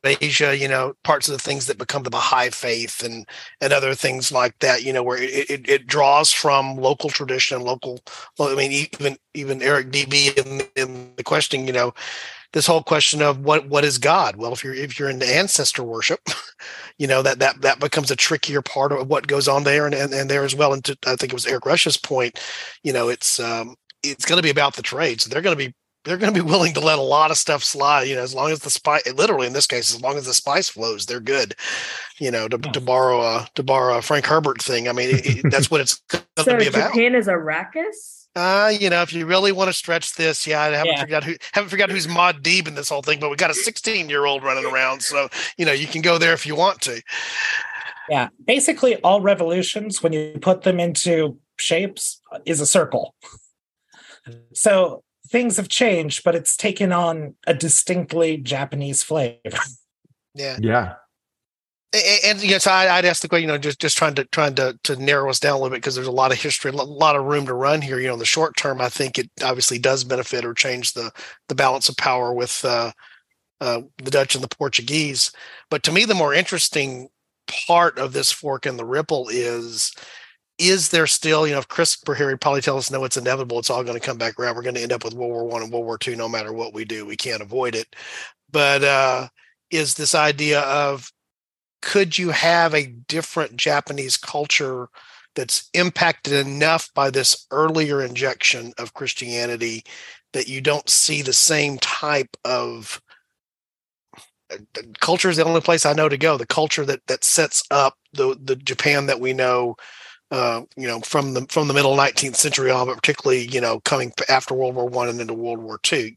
Asia, you know, parts of the things that become the Baha'i faith and and other things like that, you know, where it, it, it draws from local tradition, local. I mean, even even Eric DB in, in the question, you know, this whole question of what what is God? Well, if you're if you're into ancestor worship, you know that that that becomes a trickier part of what goes on there and and, and there as well. And to, I think it was Eric Rush's point, you know, it's um it's going to be about the trade, so they're going to be they're going to be willing to let a lot of stuff slide. You know, as long as the spice, literally in this case, as long as the spice flows, they're good. You know, to, to borrow a to borrow a Frank Herbert thing. I mean, it, it, that's what it's going to be about. Japan is Arrakis. Uh, you know, if you really want to stretch this, yeah, I haven't yeah. figured out who haven't figured out who's Muad'Dib in this whole thing, but we got a 16 year old running around, so you know you can go there if you want to. Yeah, basically all revolutions, when you put them into shapes, is a circle. So things have changed, but it's taken on a distinctly Japanese flavor. Yeah, yeah, and, and yes, I, would ask the question, you know, just just trying to trying to to narrow us down a little bit because there's a lot of history, a lot of room to run here. You know, in the short term, I think it obviously does benefit or change the the balance of power with uh, uh, the Dutch and the Portuguese. But to me, the more interesting part of this fork in the ripple is is there still, you know, if Chris were here, he'd probably tell us, no, it's inevitable. It's all going to come back around. We're going to end up with World War One and World War Two, no matter what we do. We can't avoid it. But uh, is this idea of could you have a different Japanese culture that's impacted enough by this earlier injection of Christianity that you don't see the same type of uh, culture is the only place I know to go. The culture that that sets up the the Japan that we know uh, you know, from the from the middle 19th century on, but particularly, you know, coming after World War One and into World War Two.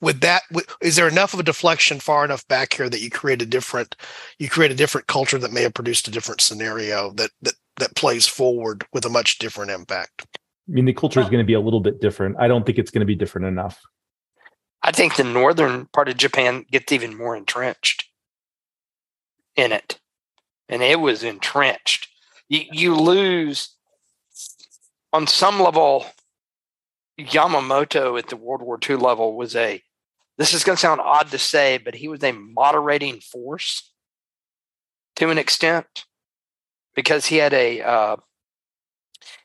With that, is there enough of a deflection far enough back here that you create a different, you create a different culture that may have produced a different scenario that that that plays forward with a much different impact? I mean, the culture is going to be a little bit different. I don't think it's going to be different enough. I think the northern part of Japan gets even more entrenched in it, and it was entrenched you, you lose on some level. Yamamoto at the World War II level was a, this is going to sound odd to say, but he was a moderating force to an extent because he had a, uh,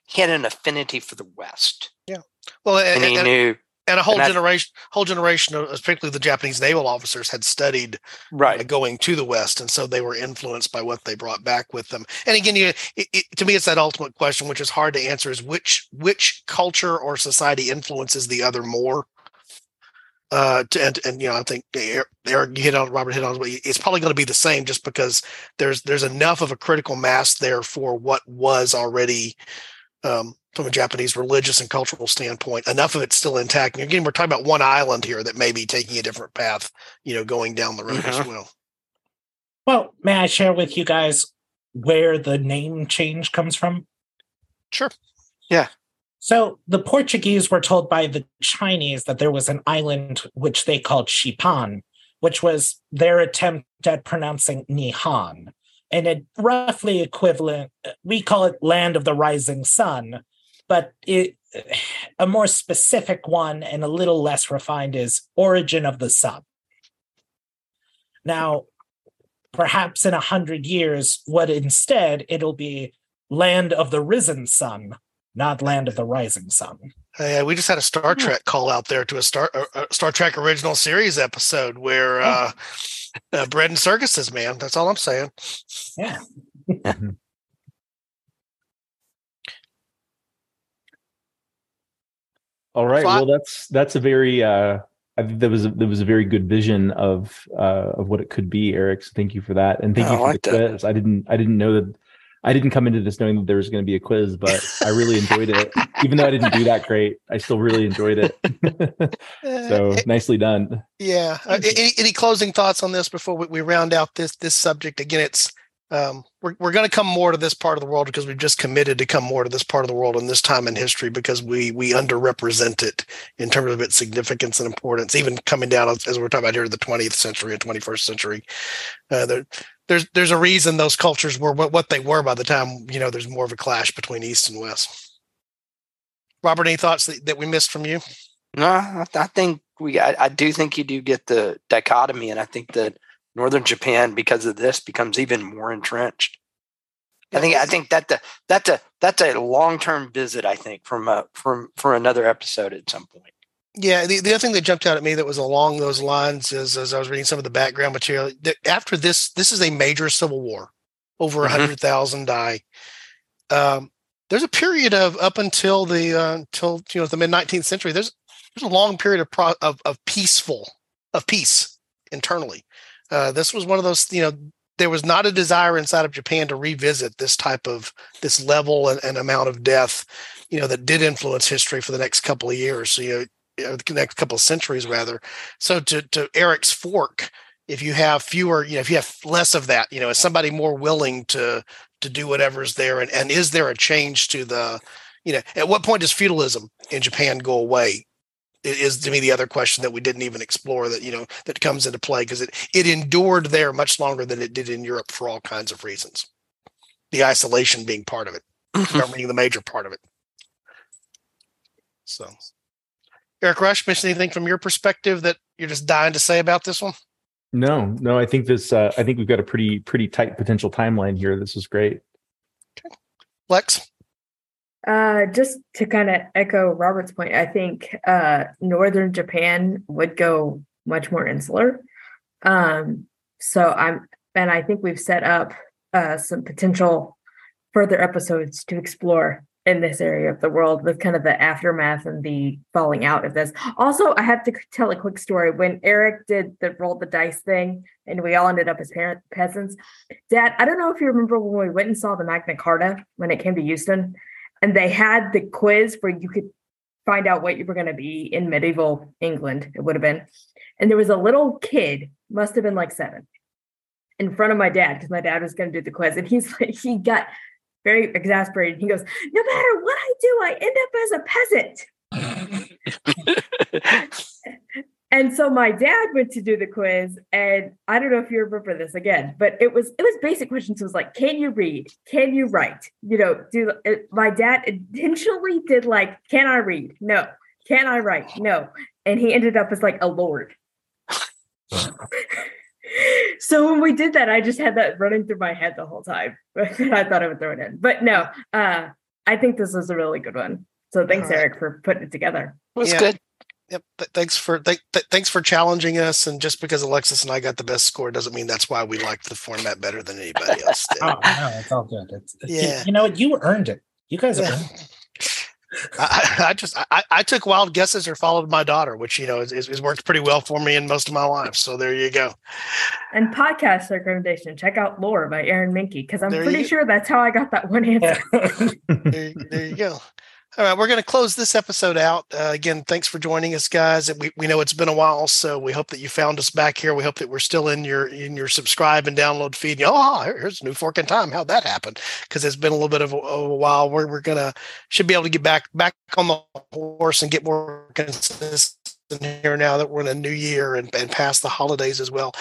he had an affinity for the West. Yeah. Well, and, and he and, knew and a whole and generation whole generation of particularly the japanese naval officers had studied right. uh, going to the west and so they were influenced by what they brought back with them. And again you it, it, to me it's that ultimate question which is hard to answer is which which culture or society influences the other more? Uh to, and and you know i think eric hit on robert hit on it's probably going to be the same just because there's there's enough of a critical mass there for what was already um from a Japanese religious and cultural standpoint, enough of it's still intact. And again, we're talking about one island here that may be taking a different path, you know, going down the road mm-hmm. as well. Well, may I share with you guys where the name change comes from? Sure. Yeah. So the Portuguese were told by the Chinese that there was an island which they called Shipan, which was their attempt at pronouncing Nihon. And it roughly equivalent, we call it land of the rising sun, but it, a more specific one and a little less refined is origin of the sun. Now, perhaps in a hundred years, what instead it'll be land of the risen sun, not land of the rising sun. Yeah, we just had a Star Trek call out there to a Star a Star Trek original series episode where oh. uh, uh, bread and circuses, man. That's all I'm saying. Yeah. All right. Well, that's that's a very uh, that was a, that was a very good vision of uh, of what it could be, Eric. So thank you for that, and thank you for like the quiz. That. I didn't I didn't know that I didn't come into this knowing that there was going to be a quiz, but I really enjoyed it. Even though I didn't do that great, I still really enjoyed it. so uh, nicely done. Yeah. Uh, any, any, closing thoughts on this before we, we round out this this subject? Again, it's um, we're, we're going to come more to this part of the world because we've just committed to come more to this part of the world in this time in history because we we underrepresent it in terms of its significance and importance even coming down as, as we're talking about here the 20th century and 21st century. Uh, there, there's there's a reason those cultures were what, what they were by the time you know there's more of a clash between east and west. Robert any thoughts that, that we missed from you? No i, I think we I, I do think you do get the dichotomy and i think that northern Japan because of this becomes even more entrenched. I think I think that the, that's a that's a long term visit. I think from a, from for another episode at some point. Yeah, the, the other thing that jumped out at me that was along those lines is as I was reading some of the background material that after this, this is a major civil war. Over a mm-hmm. hundred thousand die. Um, there's a period of up until the uh, until you know the mid 19th century. There's there's a long period of, pro, of of peaceful of peace internally. Uh, this was one of those, you know, there was not a desire inside of Japan to revisit this type of this level and, and amount of death, you know, that did influence history for the next couple of years. So, you know, the next couple of centuries rather. So to to Eric's fork, if you have fewer, you know, if you have less of that, you know, is somebody more willing to to do whatever's there, and and is there a change to the, you know, at what point does feudalism in Japan go away? Is to me the other question that we didn't even explore that you know that comes into play because it it endured there much longer than it did in Europe for all kinds of reasons. The isolation being part of it, mm-hmm. being the major part of it. So, Eric Rush, miss anything from your perspective that you're just dying to say about this one? No, no, I think this. Uh, I think we've got a pretty pretty tight potential timeline here. This is great. Okay. Lex. Uh, just to kind of echo Robert's point, I think uh, northern Japan would go much more insular. Um, so I'm, and I think we've set up uh, some potential further episodes to explore in this area of the world with kind of the aftermath and the falling out of this. Also, I have to tell a quick story. When Eric did the roll the dice thing and we all ended up as parent peasants, Dad, I don't know if you remember when we went and saw the Magna Carta when it came to Houston, and they had the quiz where you could find out what you were going to be in medieval England, it would have been. And there was a little kid, must have been like seven, in front of my dad because my dad was going to do the quiz. And he's like, he got very exasperated. He goes, No matter what I do, I end up as a peasant. and so my dad went to do the quiz, and I don't know if you remember this again, but it was it was basic questions. It was like, can you read? Can you write? You know, do it, my dad intentionally did like, can I read? No. Can I write? No. And he ended up as like a lord. so when we did that, I just had that running through my head the whole time. I thought I would throw it in, but no, uh, I think this was a really good one. So thanks, right. Eric, for putting it together. It was yeah. good. Yep. Th- thanks for th- th- thanks for challenging us. And just because Alexis and I got the best score doesn't mean that's why we liked the format better than anybody else did. oh no, it's all good. It's, yeah. You, you know what? You earned it. You guys yeah. earned it. I, I, just I, I, took wild guesses or followed my daughter, which you know is, is, worked pretty well for me in most of my life. So there you go. And podcast recommendation: check out "Lore" by Aaron Mahnke because I'm there pretty sure that's how I got that one answer. there, there you go. All right, we're going to close this episode out. Uh, again, thanks for joining us, guys. We, we know it's been a while, so we hope that you found us back here. We hope that we're still in your in your subscribe and download feed. Know, oh, here's new fork in time. How'd that happen? Because it's been a little bit of a, a while. We're we're gonna should be able to get back back on the horse and get more consistent here now that we're in a new year and, and past the holidays as well.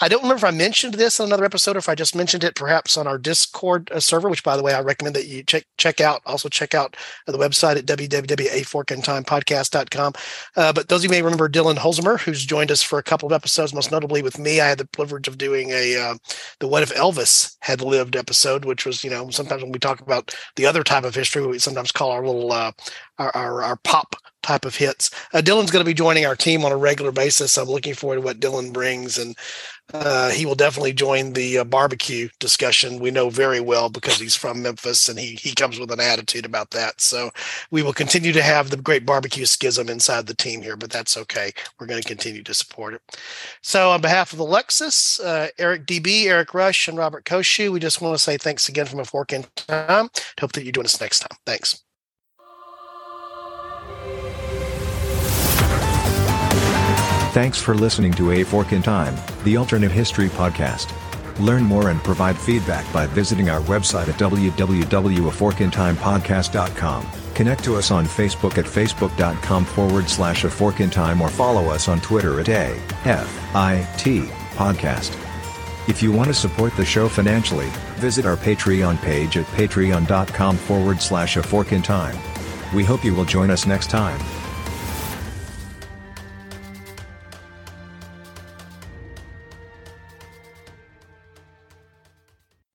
I don't remember if I mentioned this in another episode or if I just mentioned it perhaps on our Discord uh, server, which by the way, I recommend that you check check out. Also check out the website at www.aforkintimepodcast.com. Uh, but those of you may remember Dylan Holzmer, who's joined us for a couple of episodes, most notably with me. I had the privilege of doing a uh, the What If Elvis Had Lived episode, which was, you know, sometimes when we talk about the other type of history, we sometimes call our little uh, our, our, our pop type of hits. Uh, Dylan's going to be joining our team on a regular basis. I'm looking forward to what Dylan brings, and uh, he will definitely join the uh, barbecue discussion. We know very well because he's from Memphis and he he comes with an attitude about that. So we will continue to have the great barbecue schism inside the team here, but that's okay. We're going to continue to support it. So on behalf of Alexis, uh, Eric DB, Eric Rush, and Robert Koshu, we just want to say thanks again from a fork in time. Hope that you join us next time. Thanks. Thanks for listening to A Fork in Time, the alternate history podcast. Learn more and provide feedback by visiting our website at www.aforkintimepodcast.com. Connect to us on Facebook at facebook.com forward slash a fork in time or follow us on Twitter at A F I T podcast. If you want to support the show financially, visit our Patreon page at patreon.com forward slash a fork in time. We hope you will join us next time.